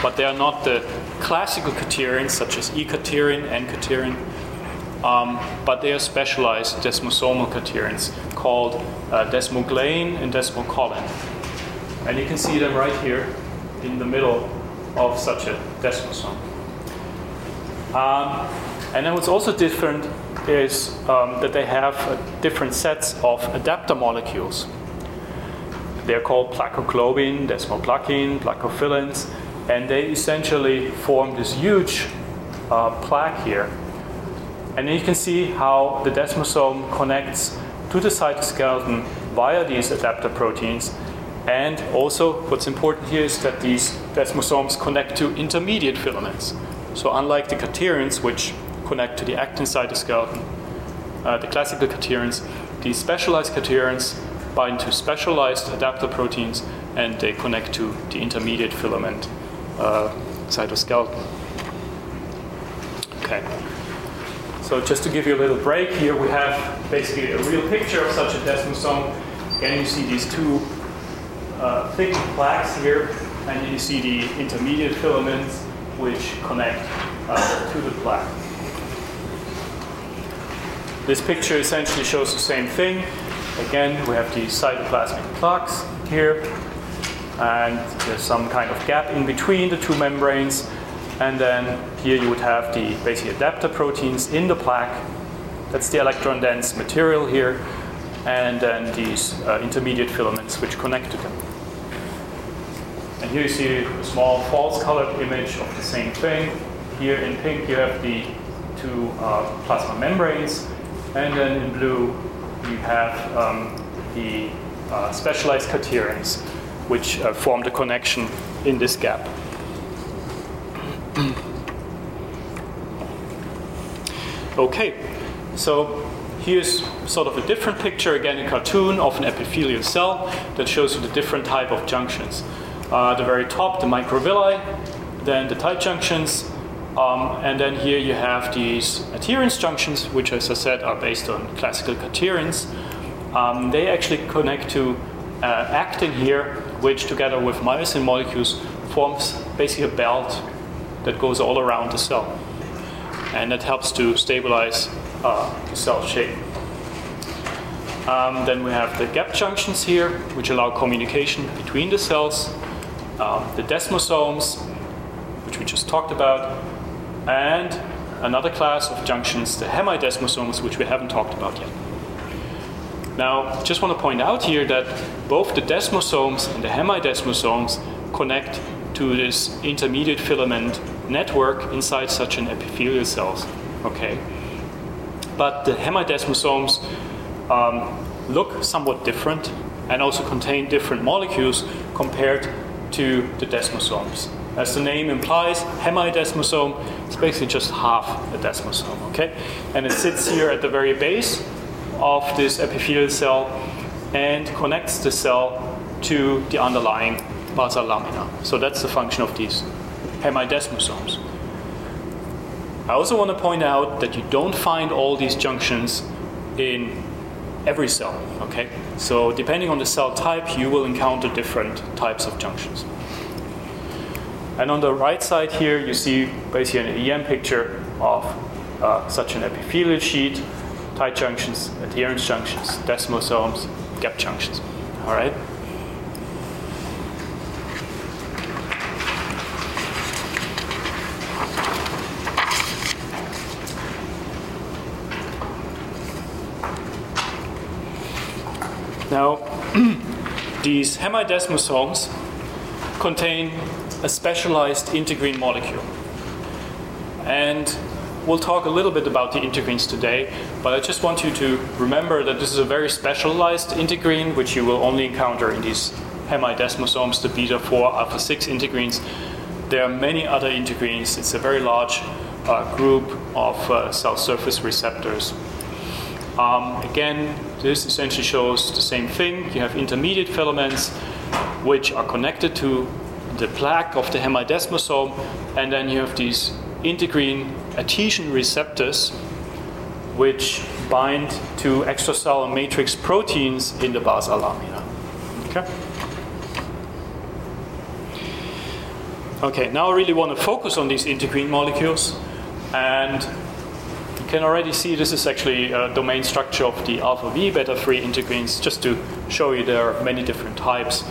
Speaker 1: but they are not the classical catenins such as E catenin, N catenin, um, but they are specialized desmosomal catenins called uh, desmoglein and desmocollin. And you can see them right here in the middle of such a desmosome. Um, and then what's also different is um, that they have uh, different sets of adapter molecules. They're called plakoglobin, desmoplakin, plakophilins, and they essentially form this huge uh, plaque here. And you can see how the desmosome connects to the cytoskeleton via these adapter proteins. And also, what's important here is that these desmosomes connect to intermediate filaments. So, unlike the catenins, which connect to the actin cytoskeleton, uh, the classical catenins, these specialized catenins bind to specialized adapter proteins and they connect to the intermediate filament uh, cytoskeleton. Okay. So just to give you a little break here, we have basically a real picture of such a desmosome. Again, you see these two uh, thick plaques here, and you see the intermediate filaments which connect uh, to the plaque. This picture essentially shows the same thing. Again, we have these cytoplasmic plaques here, and there's some kind of gap in between the two membranes. And then here you would have the basic adapter proteins in the plaque. That's the electron dense material here. And then these uh, intermediate filaments which connect to them. And here you see a small false colored image of the same thing. Here in pink you have the two uh, plasma membranes. And then in blue you have um, the uh, specialized catenins which uh, form the connection in this gap. okay, so here's sort of a different picture, again a cartoon of an epithelial cell that shows you the different type of junctions. Uh, the very top, the microvilli, then the tight junctions, um, and then here you have these adherens junctions, which, as I said, are based on classical catenins. Um, they actually connect to uh, actin here, which together with myosin molecules forms basically a belt that goes all around the cell. And that helps to stabilize uh, the cell shape. Um, then we have the gap junctions here, which allow communication between the cells. Um, the desmosomes, which we just talked about, and another class of junctions, the hemidesmosomes, which we haven't talked about yet. Now, just want to point out here that both the desmosomes and the hemidesmosomes connect to this intermediate filament network inside such an epithelial cells. Okay, but the hemidesmosomes um, look somewhat different and also contain different molecules compared to the desmosomes. As the name implies, hemidesmosome is basically just half a desmosome, okay? And it sits here at the very base of this epithelial cell and connects the cell to the underlying basal lamina. So that's the function of these hemidesmosomes. I also want to point out that you don't find all these junctions in every cell, okay? So depending on the cell type, you will encounter different types of junctions. And on the right side here, you see basically an EM picture of uh, such an epithelial sheet, tight junctions, adherens junctions, desmosomes, gap junctions. All right? Now, these hemidesmosomes contain a specialized integrin molecule. And we'll talk a little bit about the integrins today, but I just want you to remember that this is a very specialized integrin, which you will only encounter in these hemidesmosomes, the beta 4 alpha 6 integrins. There are many other integrins. It's a very large uh, group of uh, cell surface receptors. Um, again, this essentially shows the same thing. You have intermediate filaments which are connected to the plaque of the hemidesmosome, and then you have these integrin adhesion receptors which bind to extracellular matrix proteins in the basal lamina. Okay? Okay, now I really want to focus on these integrin molecules and you can already see this is actually a domain structure of the alpha V beta 3 integrins just to show you there are many different types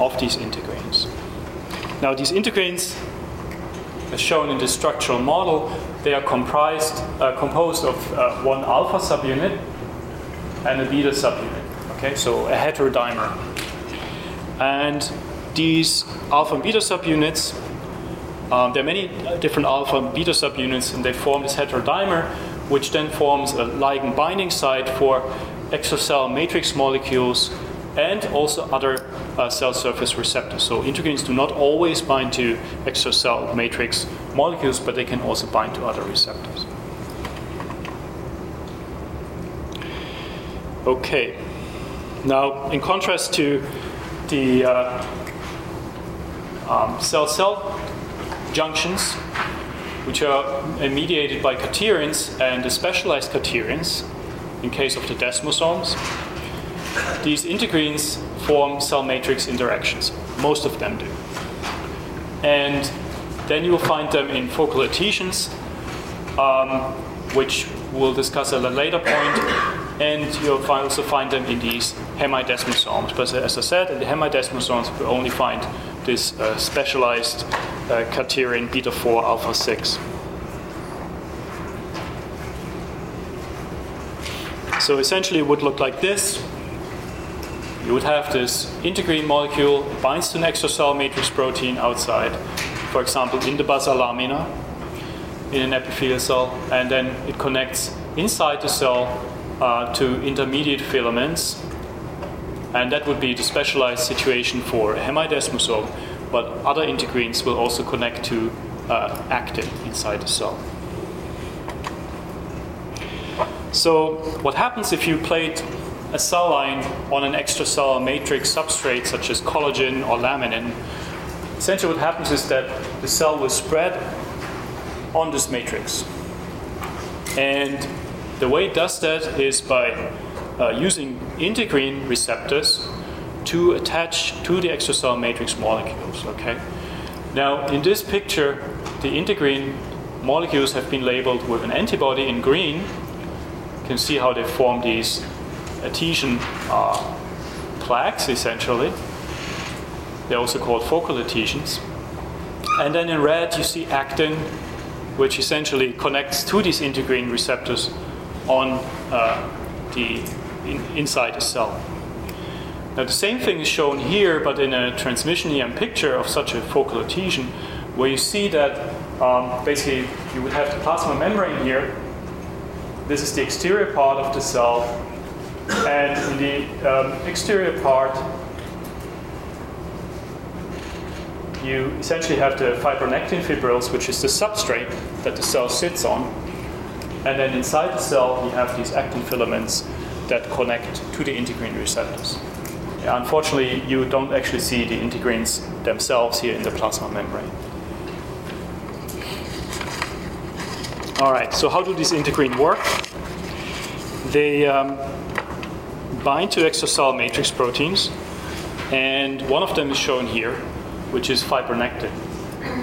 Speaker 1: of these integrins. Now these integrins as shown in the structural model they are comprised, uh, composed of uh, one alpha subunit and a beta subunit. Okay, so a heterodimer. And these alpha and beta subunits, um, there are many different alpha and beta subunits, and they form this heterodimer, which then forms a ligand binding site for extracellular matrix molecules and also other uh, cell surface receptors. So integrins do not always bind to extracellular matrix molecules, but they can also bind to other receptors. Okay. Now, in contrast to the uh, um, cell-cell junctions, which are mediated by cadherins and the specialized cadherins, in case of the desmosomes, these integrins form cell matrix interactions. Most of them do. And then you will find them in focal adhesions, um, which we'll discuss at a later point. And you'll also find them in these hemidesmosomes. But as I said, in the hemidesmosomes, we only find this uh, specialized uh, beta 4 alpha 6. So essentially, it would look like this you would have this integrin molecule binds to an extracellular matrix protein outside, for example, in the basal lamina in an epithelial cell, and then it connects inside the cell uh, to intermediate filaments, and that would be the specialized situation for hemidesmosome, but other integrins will also connect to uh, actin inside the cell. So, what happens if you plate a cell line on an extracellular matrix substrate such as collagen or laminin, essentially what happens is that the cell will spread on this matrix. And the way it does that is by uh, using integrin receptors to attach to the extracellular matrix molecules. Okay. Now, in this picture, the integrin molecules have been labeled with an antibody in green. You can see how they form these adhesion plaques, essentially. They're also called focal adhesions. And then in red, you see actin, which essentially connects to these integrin receptors on uh, the in, inside the cell. Now, the same thing is shown here, but in a transmission EM picture of such a focal adhesion, where you see that um, basically you would have the plasma membrane here. This is the exterior part of the cell, and in the um, exterior part, you essentially have the fibronectin fibrils, which is the substrate that the cell sits on. And then inside the cell, you have these actin filaments that connect to the integrin receptors. Yeah, unfortunately, you don't actually see the integrins themselves here in the plasma membrane. All right, so how do these integrins work? They um, bind to extracellular matrix proteins, and one of them is shown here, which is fibronectin.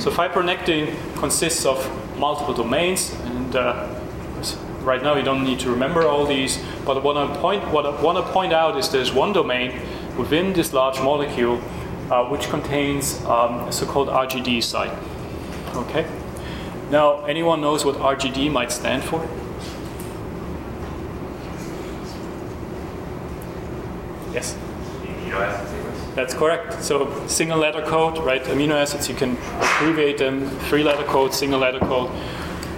Speaker 1: So fibronectin consists of multiple domains, and uh, right now you don't need to remember all these. But what I point what I want to point out is there's one domain within this large molecule uh, which contains um, a so-called RGD site. Okay. Now, anyone knows what RGD might stand for? Yes.
Speaker 4: Amino acid sequence?
Speaker 1: That's correct. So single letter code, right? Amino acids, you can abbreviate them, three letter code, single letter code.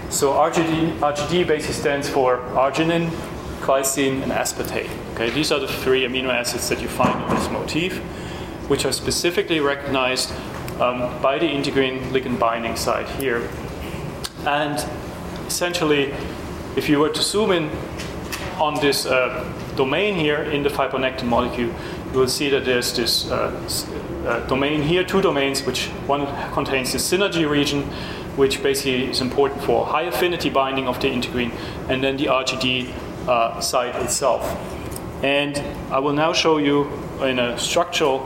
Speaker 1: So RGD, RGD basically stands for arginine, glycine, and aspartate. Okay, these are the three amino acids that you find in this motif, which are specifically recognized um, by the integrin ligand binding site here. And essentially, if you were to zoom in on this uh, domain here in the fibronectin molecule, you will see that there's this uh, uh, domain here, two domains, which one contains the synergy region, which basically is important for high affinity binding of the integrin, and then the RGD uh, site itself. And I will now show you in a structural,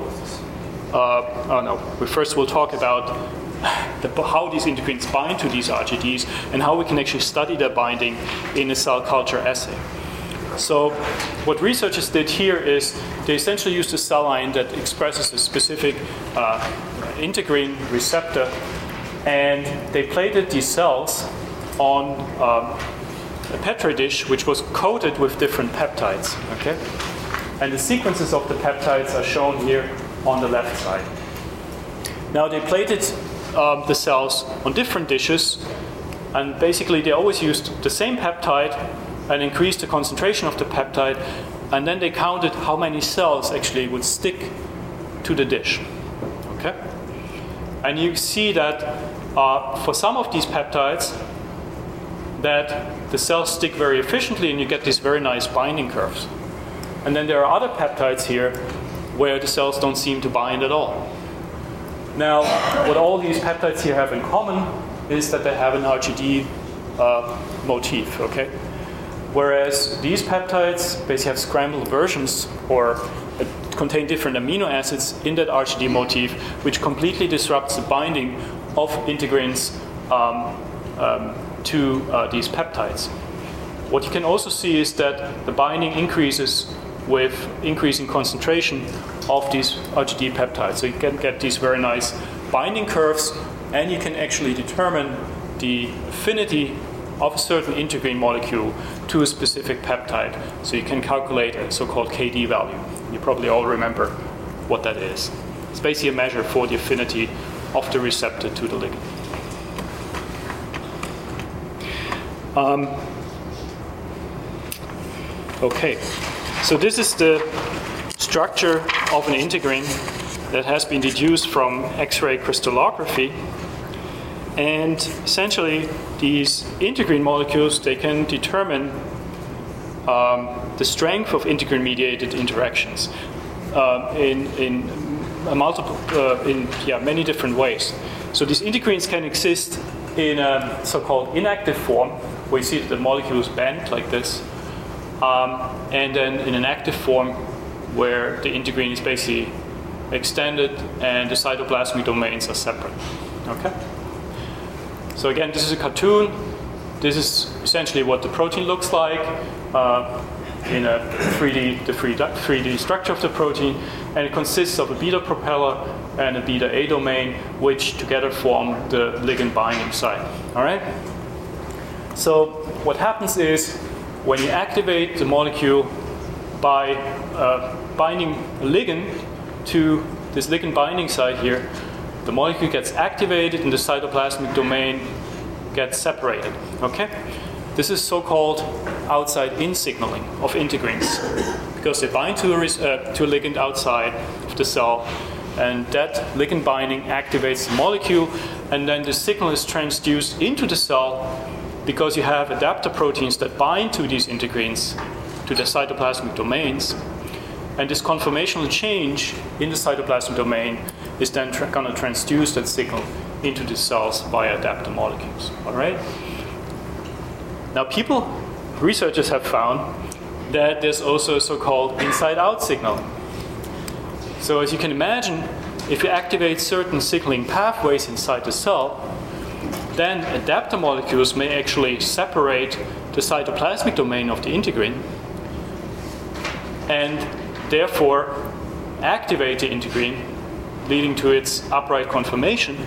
Speaker 1: uh, oh no, we first will talk about the, how these integrins bind to these RGDs and how we can actually study their binding in a cell culture assay. So what researchers did here is they essentially used a cell line that expresses a specific uh, integrin receptor and they plated these cells on um, a Petri dish which was coated with different peptides. Okay? And the sequences of the peptides are shown here on the left side. Now they plated um, the cells on different dishes, and basically they always used the same peptide and increased the concentration of the peptide, and then they counted how many cells actually would stick to the dish. Okay? And you see that uh, for some of these peptides, that the cells stick very efficiently and you get these very nice binding curves. And then there are other peptides here where the cells don't seem to bind at all. Now, what all these peptides here have in common is that they have an RGD uh, motif, okay? Whereas these peptides basically have scrambled versions or uh, contain different amino acids in that RGD motif, which completely disrupts the binding of integrins um, um, to uh, these peptides. What you can also see is that the binding increases with increasing concentration of these RGD peptides. So you can get these very nice binding curves, and you can actually determine the affinity of a certain integrin molecule to a specific peptide. So you can calculate a so-called KD value. You probably all remember what that is. It's basically a measure for the affinity of the receptor to the ligand. Um, okay, so this is the structure of an integrin that has been deduced from X-ray crystallography. And essentially, these integrin molecules they can determine um, the strength of integrin-mediated interactions uh, in, in multiple uh, in yeah many different ways. So these integrins can exist in a so-called inactive form, where you see that the molecules bend like this, um, and then in an active form, where the integrin is basically extended and the cytoplasmic domains are separate. Okay. So again, this is a cartoon. This is essentially what the protein looks like uh, in a 3D, the 3D structure of the protein, and it consists of a beta propeller and a beta A domain, which together form the ligand binding site. All right. So what happens is when you activate the molecule by uh, binding a ligand to this ligand binding site here, the molecule gets activated and the cytoplasmic domain gets separated. Okay? This is so-called outside-in signaling of integrins because they bind to a, uh, to a ligand outside of the cell and that ligand binding activates the molecule and then the signal is transduced into the cell because you have adapter proteins that bind to these integrins, to the cytoplasmic domains. And this conformational change in the cytoplasmic domain is then tra- going to transduce that signal into the cells via adapter molecules. All right? Now, people, researchers have found that there's also a so called inside out signal. So, as you can imagine, if you activate certain signaling pathways inside the cell, then adapter molecules may actually separate the cytoplasmic domain of the integrin and therefore activate the integrin, leading to its upright conformation.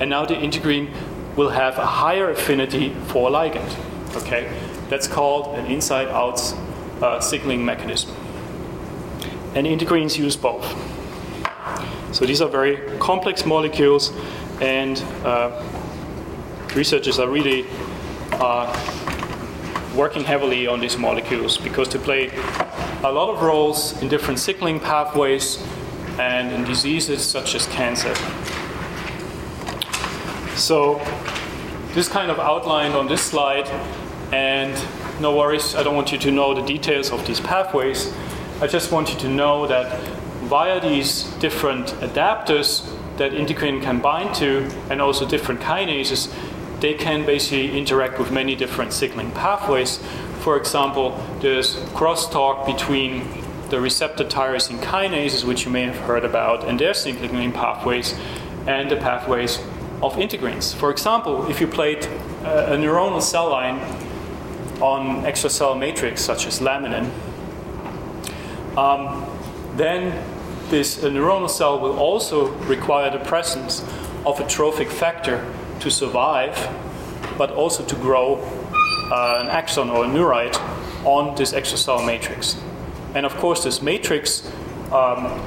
Speaker 1: And now the integrin will have a higher affinity for a ligand. Okay, that's called an inside-out uh, signaling mechanism. And integrins use both. So these are very complex molecules, and uh, researchers are really uh, working heavily on these molecules because they play a lot of roles in different signaling pathways and in diseases such as cancer. So, this kind of outlined on this slide, and no worries, I don't want you to know the details of these pathways. I just want you to know that via these different adapters that integrin can bind to, and also different kinases, they can basically interact with many different signaling pathways. For example, there's crosstalk between the receptor tyrosine kinases, which you may have heard about, and their signaling pathways, and the pathways of integrins. For example, if you plate a, a neuronal cell line on extracellular matrix, such as laminin, um, then this neuronal cell will also require the presence of a trophic factor to survive, but also to grow uh, an axon or a neurite on this extracellular matrix. And of course, this matrix, um,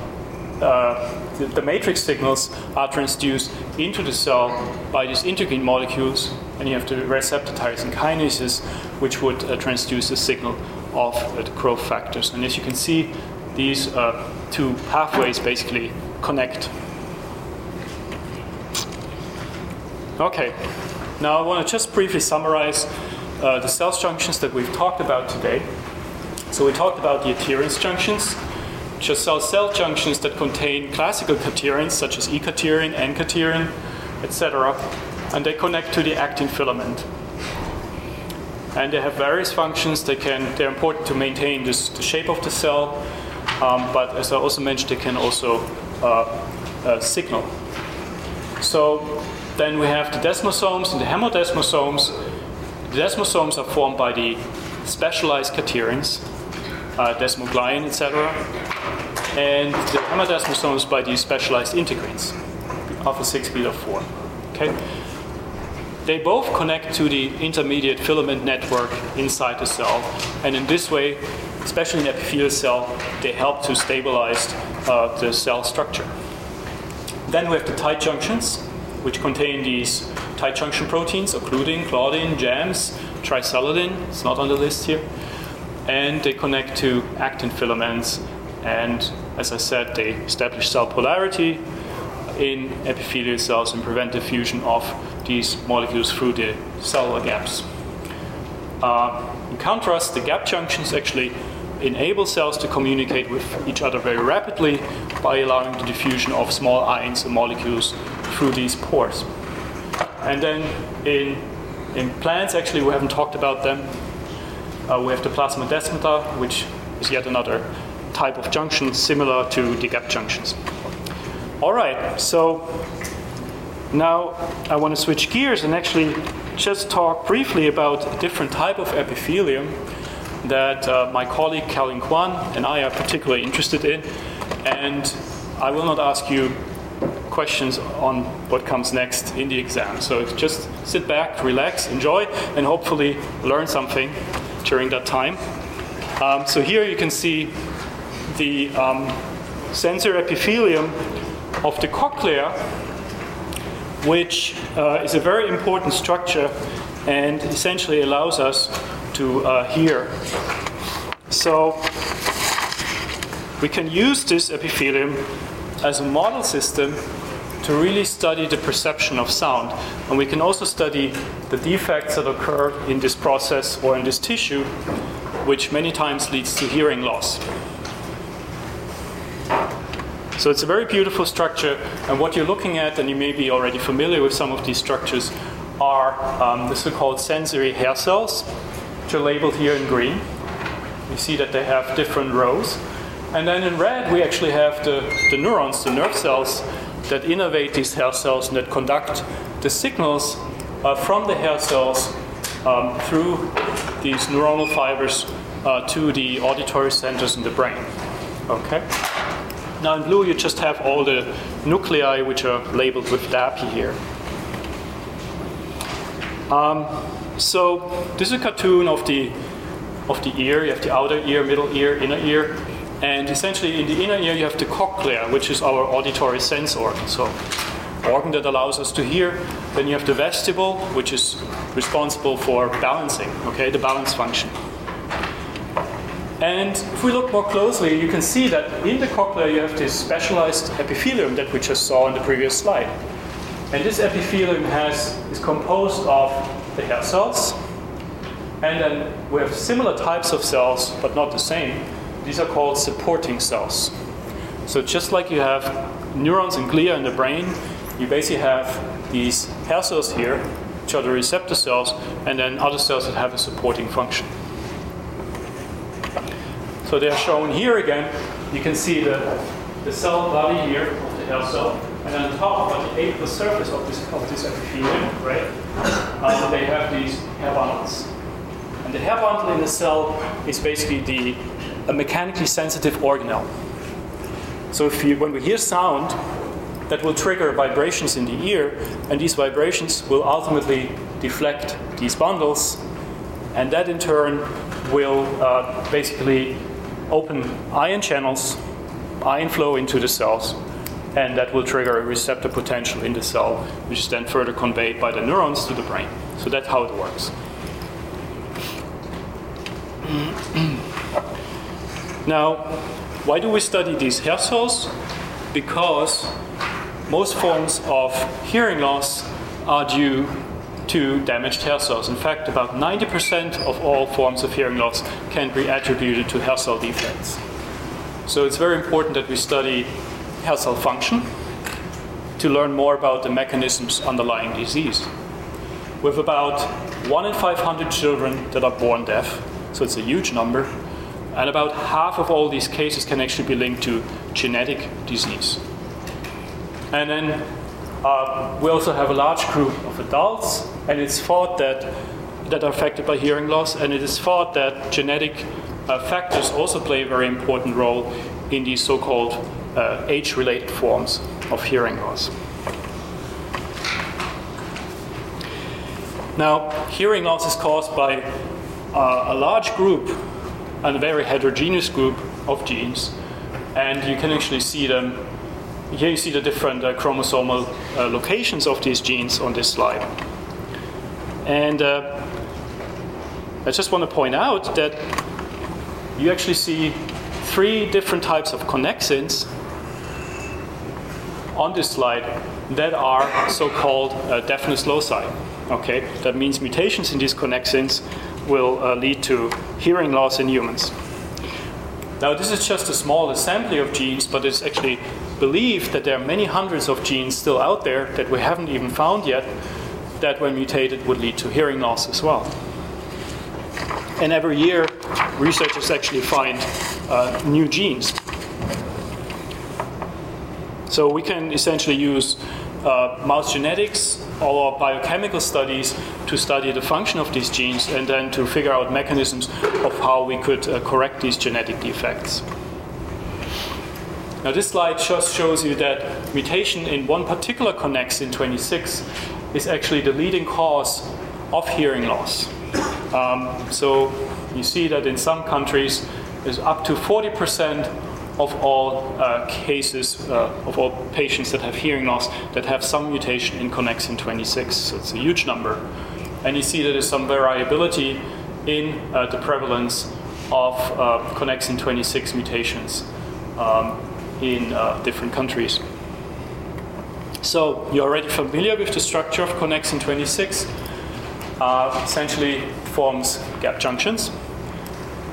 Speaker 1: uh, the, the, matrix signals are transduced into the cell by these integrin molecules, and you have the receptor tyrosine kinases, which would uh, transduce the signal of uh, the growth factors. And as you can see, these uh, two pathways basically connect. Okay, now I want to just briefly summarize uh, the cell junctions that we've talked about today. So we talked about the adherens junctions, which are cell cell junctions that contain classical cadherins such as E-cadherin, N-cadherin, etc., and they connect to the actin filament. And they have various functions. They can they're important to maintain this, the shape of the cell, um, but as I also mentioned, they can also uh, uh, signal. So then we have the desmosomes and the hemidesmosomes. The desmosomes are formed by the specialized cadherins, uh, desmoglein, etc. And the hemidesmosomes by these specialized integrins, alpha 6, beta 4. Okay? They both connect to the intermediate filament network inside the cell, and in this way, especially in epithelial cell, they help to stabilize uh, the cell structure. Then we have the tight junctions, which contain these tight junction proteins, occludin, claudin, JAMS, tricellulin, it's not on the list here. And they connect to actin filaments, and as I said, they establish cell polarity in epithelial cells and prevent diffusion of these molecules through the cellular gaps. Uh, in contrast, the gap junctions actually enable cells to communicate with each other very rapidly by allowing the diffusion of small ions and molecules through these pores. And then in, in plants, actually, we haven't talked about them. Uh, we have the plasmodesmata, which is yet another type of junction similar to the gap junctions. All right, so now I want to switch gears and actually just talk briefly about a different type of epithelium that uh, my colleague Kelvin Kwan and I are particularly interested in. And I will not ask you questions on what comes next in the exam. So just sit back, relax, enjoy, and hopefully learn something during that time. Um, so here you can see the um, sensory epithelium of the cochlea, which uh, is a very important structure and essentially allows us to uh, hear. So we can use this epithelium as a model system to really study the perception of sound. And we can also study the defects that occur in this process or in this tissue, which many times leads to hearing loss. So it's a very beautiful structure, and what you're looking at, and you may be already familiar with some of these structures, are um, the so called sensory hair cells which are labeled here in green. You see that they have different rows. And then in red, we actually have the, the neurons, the nerve cells, that innervate these hair cells and that conduct the signals uh, from the hair cells um, through these neuronal fibers uh, to the auditory centers in the brain. Okay? Now in blue, you just have all the nuclei which are labeled with DAPI here. Um, so this is a cartoon of the of the ear. You have the outer ear, middle ear, inner ear, and essentially in the inner ear you have the cochlea, which is our auditory sense organ. So organ that allows us to hear. Then you have the vestibule, which is responsible for balancing. Okay, the balance function. And if we look more closely, you can see that in the cochlea you have this specialized epithelium that we just saw in the previous slide. And this epithelium has, is composed of the hair cells. And then we have similar types of cells, but not the same. These are called supporting cells. So just like you have neurons and glia in the brain, you basically have these hair cells here which are the receptor cells, and then other cells that have a supporting function. So they're shown here again. You can see the, the cell body here of the hair cell, and on top, of the aqueous surface of this, of this epithelium, right, uh, they have these hair bundles. And the hair bundle in the cell is basically the a mechanically sensitive organelle. So if you, when we hear sound, that will trigger vibrations in the ear, and these vibrations will ultimately deflect these bundles, and that in turn will uh, basically open ion channels, ion flow into the cells, and that will trigger a receptor potential in the cell, which is then further conveyed by the neurons to the brain. So that's how it works. Now, why do we study these hair cells? Because most forms of hearing loss are due to damaged hair cells. In fact, about 90% of all forms of hearing loss can be attributed to hair cell defects. So it's very important that we study hair cell function to learn more about the mechanisms underlying disease. With about 1 in 500 children that are born deaf, so it's a huge number, and about half of all these cases can actually be linked to genetic disease. And then uh, we also have a large group of adults, and it's thought that that are affected by hearing loss, and it is thought that genetic uh, factors also play a very important role in these so-called uh, age-related forms of hearing loss. Now, hearing loss is caused by uh, a large group and a very heterogeneous group of genes, and you can actually see them here you see the different uh, chromosomal uh, locations of these genes on this slide. And uh, I just want to point out that you actually see three different types of connexins on this slide that are so-called uh, deafness loci. Okay, that means mutations in these connexins will uh, lead to hearing loss in humans. Now, this is just a small assembly of genes, but it's actually believed that there are many hundreds of genes still out there that we haven't even found yet that, when mutated, would lead to hearing loss as well. And every year, researchers actually find uh, new genes. So we can essentially use uh, mouse genetics or biochemical studies to study the function of these genes and then to figure out mechanisms of how we could uh, correct these genetic defects. Now, this slide just shows you that mutation in one particular connexin 26 is actually the leading cause of hearing loss. Um, so you see that in some countries, is up to 40% of all uh, cases uh, of all patients that have hearing loss that have some mutation in connexin 26. So it's a huge number. And you see that there's some variability in uh, the prevalence of uh, connexin 26 mutations. Um, in uh, different countries. So you're already familiar with the structure of connexin 26. Uh, essentially forms gap junctions.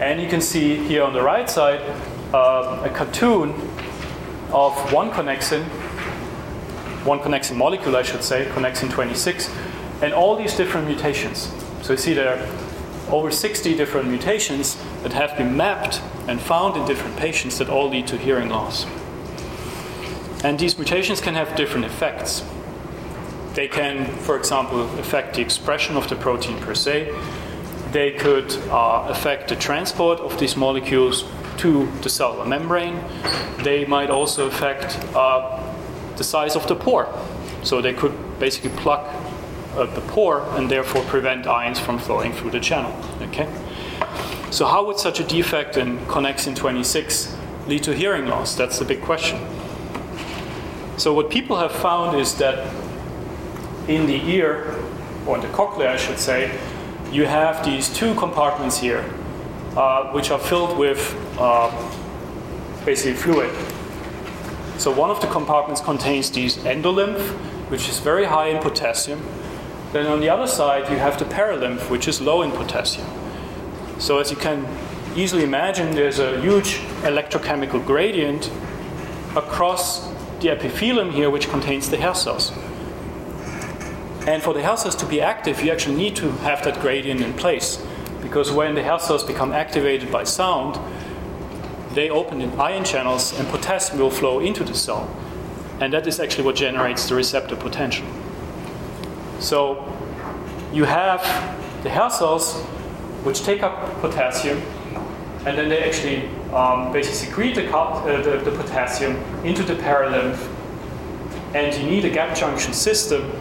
Speaker 1: And you can see here on the right side uh, a cartoon of one connexin, one connexin molecule, I should say, connexin 26, and all these different mutations. So you see there are over 60 different mutations that have been mapped and found in different patients that all lead to hearing loss. And these mutations can have different effects. They can, for example, affect the expression of the protein per se. They could uh, affect the transport of these molecules to the cellular membrane. They might also affect uh, the size of the pore. So they could basically plug uh, the pore and therefore prevent ions from flowing through the channel. Okay? So, how would such a defect in connexin 26 lead to hearing loss? That's the big question. So, what people have found is that in the ear, or in the cochlea, I should say, you have these two compartments here, uh, which are filled with uh, basically fluid. So, one of the compartments contains these endolymph, which is very high in potassium. Then on the other side, you have the perilymph, which is low in potassium. So as you can easily imagine, there's a huge electrochemical gradient across the epithelium here, which contains the hair cells. And for the hair cells to be active, you actually need to have that gradient in place. Because when the hair cells become activated by sound, they open in ion channels and potassium will flow into the cell. And that is actually what generates the receptor potential. So you have the hair cells which take up potassium and then they actually um, basically secrete the, uh, the, the, potassium into the perilymph and you need a gap junction system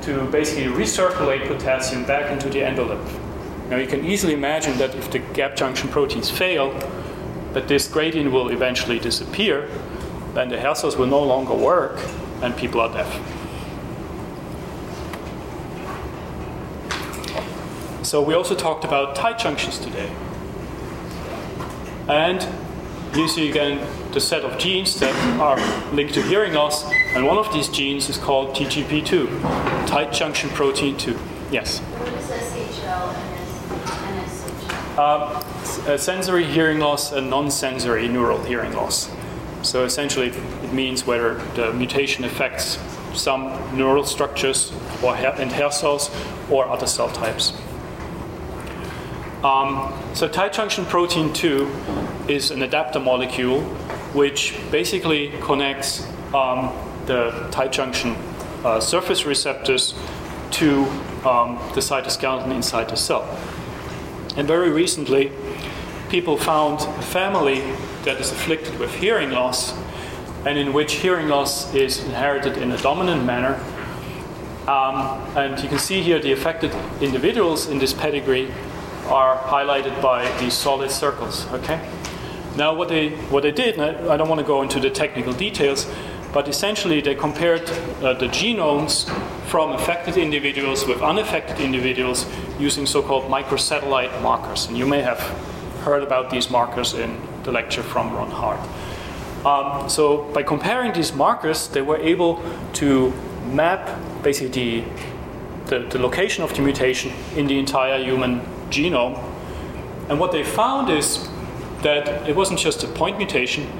Speaker 1: to basically recirculate potassium back into the endolymph. Now you can easily imagine that if the gap junction proteins fail, that this gradient will eventually disappear, then the hair cells will no longer work and people are deaf. So we also talked about tight junctions today. And you see again the set of genes that are linked to hearing loss, and one of these genes is called TJP2, tight junction protein 2. Yes?
Speaker 3: What is SHL and
Speaker 1: NSHL? Uh, sensory hearing loss and non-sensory neural hearing loss. So essentially, it means whether the mutation affects some neural structures or hair, and hair cells or other cell types. Um, so tight junction protein 2 is an adapter molecule which basically connects um, the tight junction uh, surface receptors to um, the cytoskeleton inside the cell. And very recently, people found a family that is afflicted with hearing loss and in which hearing loss is inherited in a dominant manner. Um, and you can see here the affected individuals in this pedigree are highlighted by these solid circles. Okay. Now, what they what they did, I, I don't want to go into the technical details, but essentially they compared uh, the genomes from affected individuals with unaffected individuals using so-called microsatellite markers. And you may have heard about these markers in the lecture from Ron Hart. Um, so by comparing these markers, they were able to map basically the, the, the location of the mutation in the entire human genome. And what they found is that it wasn't just a point mutation,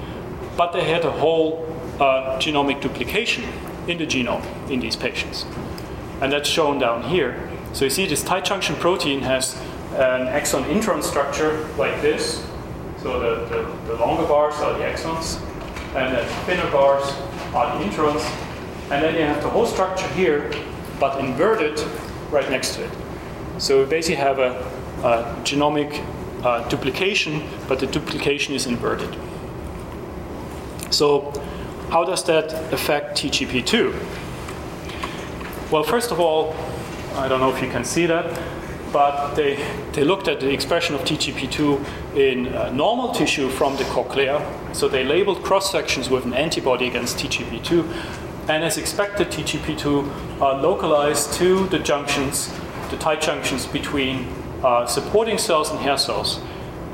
Speaker 1: but they had a whole uh, genomic duplication in the genome in these patients. And that's shown down here. So you see this tight junction protein has an exon intron structure like this. So the, the, the longer bars are the exons, and the thinner bars are the introns. And then you have the whole structure here, but inverted right next to it. So we basically have a genomic uh, duplication, but the duplication is inverted. So, how does that affect TJP2? Well, first of all, I don't know if you can see that, but they, they looked at the expression of TJP2 in uh, normal tissue from the cochlea. So they labeled cross sections with an antibody against TJP2. And as expected, TJP2 are localized to the junctions, the tight junctions between uh, supporting cells and hair cells.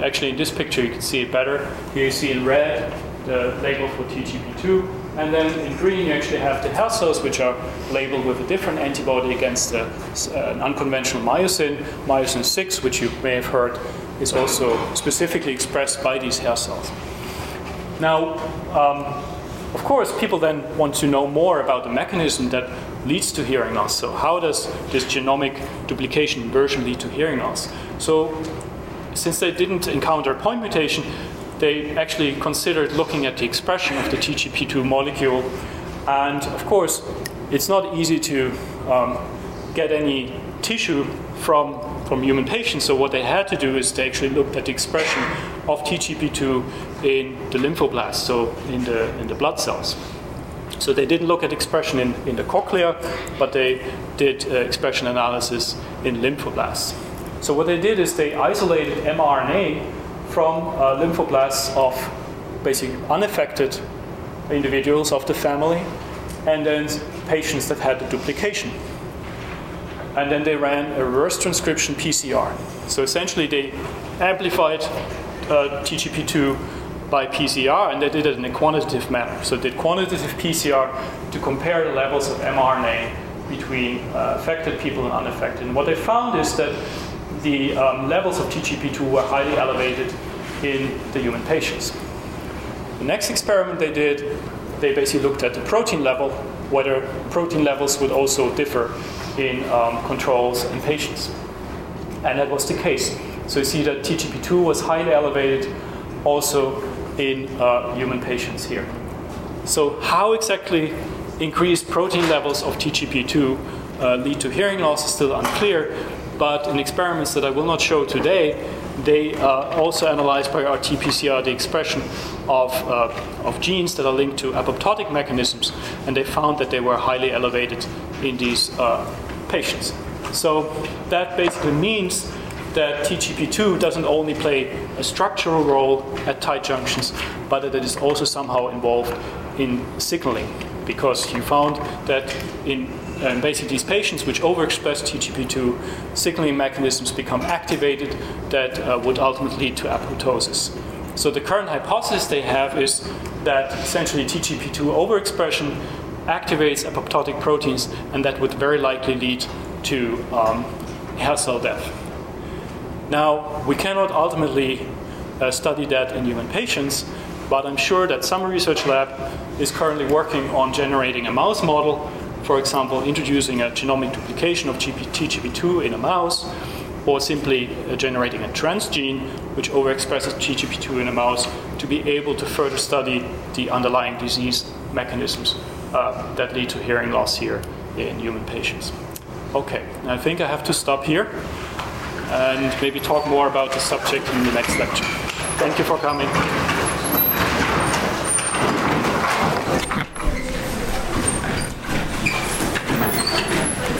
Speaker 1: Actually, in this picture, you can see it better. Here you see in red the label for TJP2, and then in green, you actually have the hair cells, which are labeled with a different antibody against uh, an unconventional myosin, myosin 6, which you may have heard is also specifically expressed by these hair cells. Now, um, of course, people then want to know more about the mechanism that leads to hearing loss. So, how does this genomic duplication inversion lead to hearing loss? So, since they didn't encounter point mutation, they actually considered looking at the expression of the TJP2 molecule. And of course, it's not easy to um, get any tissue from, from human patients. So, what they had to do is they actually looked at the expression of TJP2 in the lymphoblasts, so in the, in the blood cells. So they didn't look at expression in, in the cochlea, but they did uh, expression analysis in lymphoblasts. So what they did is they isolated mRNA from uh, lymphoblasts of basically unaffected individuals of the family, and then patients that had the duplication. And then they ran a reverse transcription PCR. So essentially, they amplified uh, TJP2 by PCR, and they did it in a quantitative manner. So they did quantitative PCR to compare the levels of mRNA between uh, affected people and unaffected. And what they found is that the um, levels of TJP2 were highly elevated in the human patients. The next experiment they did, they basically looked at the protein level, whether protein levels would also differ in um, controls and patients. And that was the case. So you see that TJP2 was highly elevated also in uh, human patients here. So how exactly increased protein levels of TJP2 uh, lead to hearing loss is still unclear, but in experiments that I will not show today, they uh, also analyzed by RT-PCR the expression of, uh, of genes that are linked to apoptotic mechanisms, and they found that they were highly elevated in these uh, patients. So that basically means that TJP2 doesn't only play a structural role at tight junctions, but that it is also somehow involved in signaling, because you found that in um, basically these patients which overexpress TJP2, signaling mechanisms become activated that uh, would ultimately lead to apoptosis. So the current hypothesis they have is that essentially TJP2 overexpression activates apoptotic proteins, and that would very likely lead to um, hair cell death. Now, we cannot ultimately uh, study that in human patients, but I'm sure that some research lab is currently working on generating a mouse model for example, introducing a genomic duplication of TJP2 in a mouse, or simply uh, generating a transgene which overexpresses TJP2 in a mouse to be able to further study the underlying disease mechanisms uh, that lead to hearing loss here in human patients. Okay, I think I have to stop here and maybe talk more about the subject in the next lecture. Thank you for coming.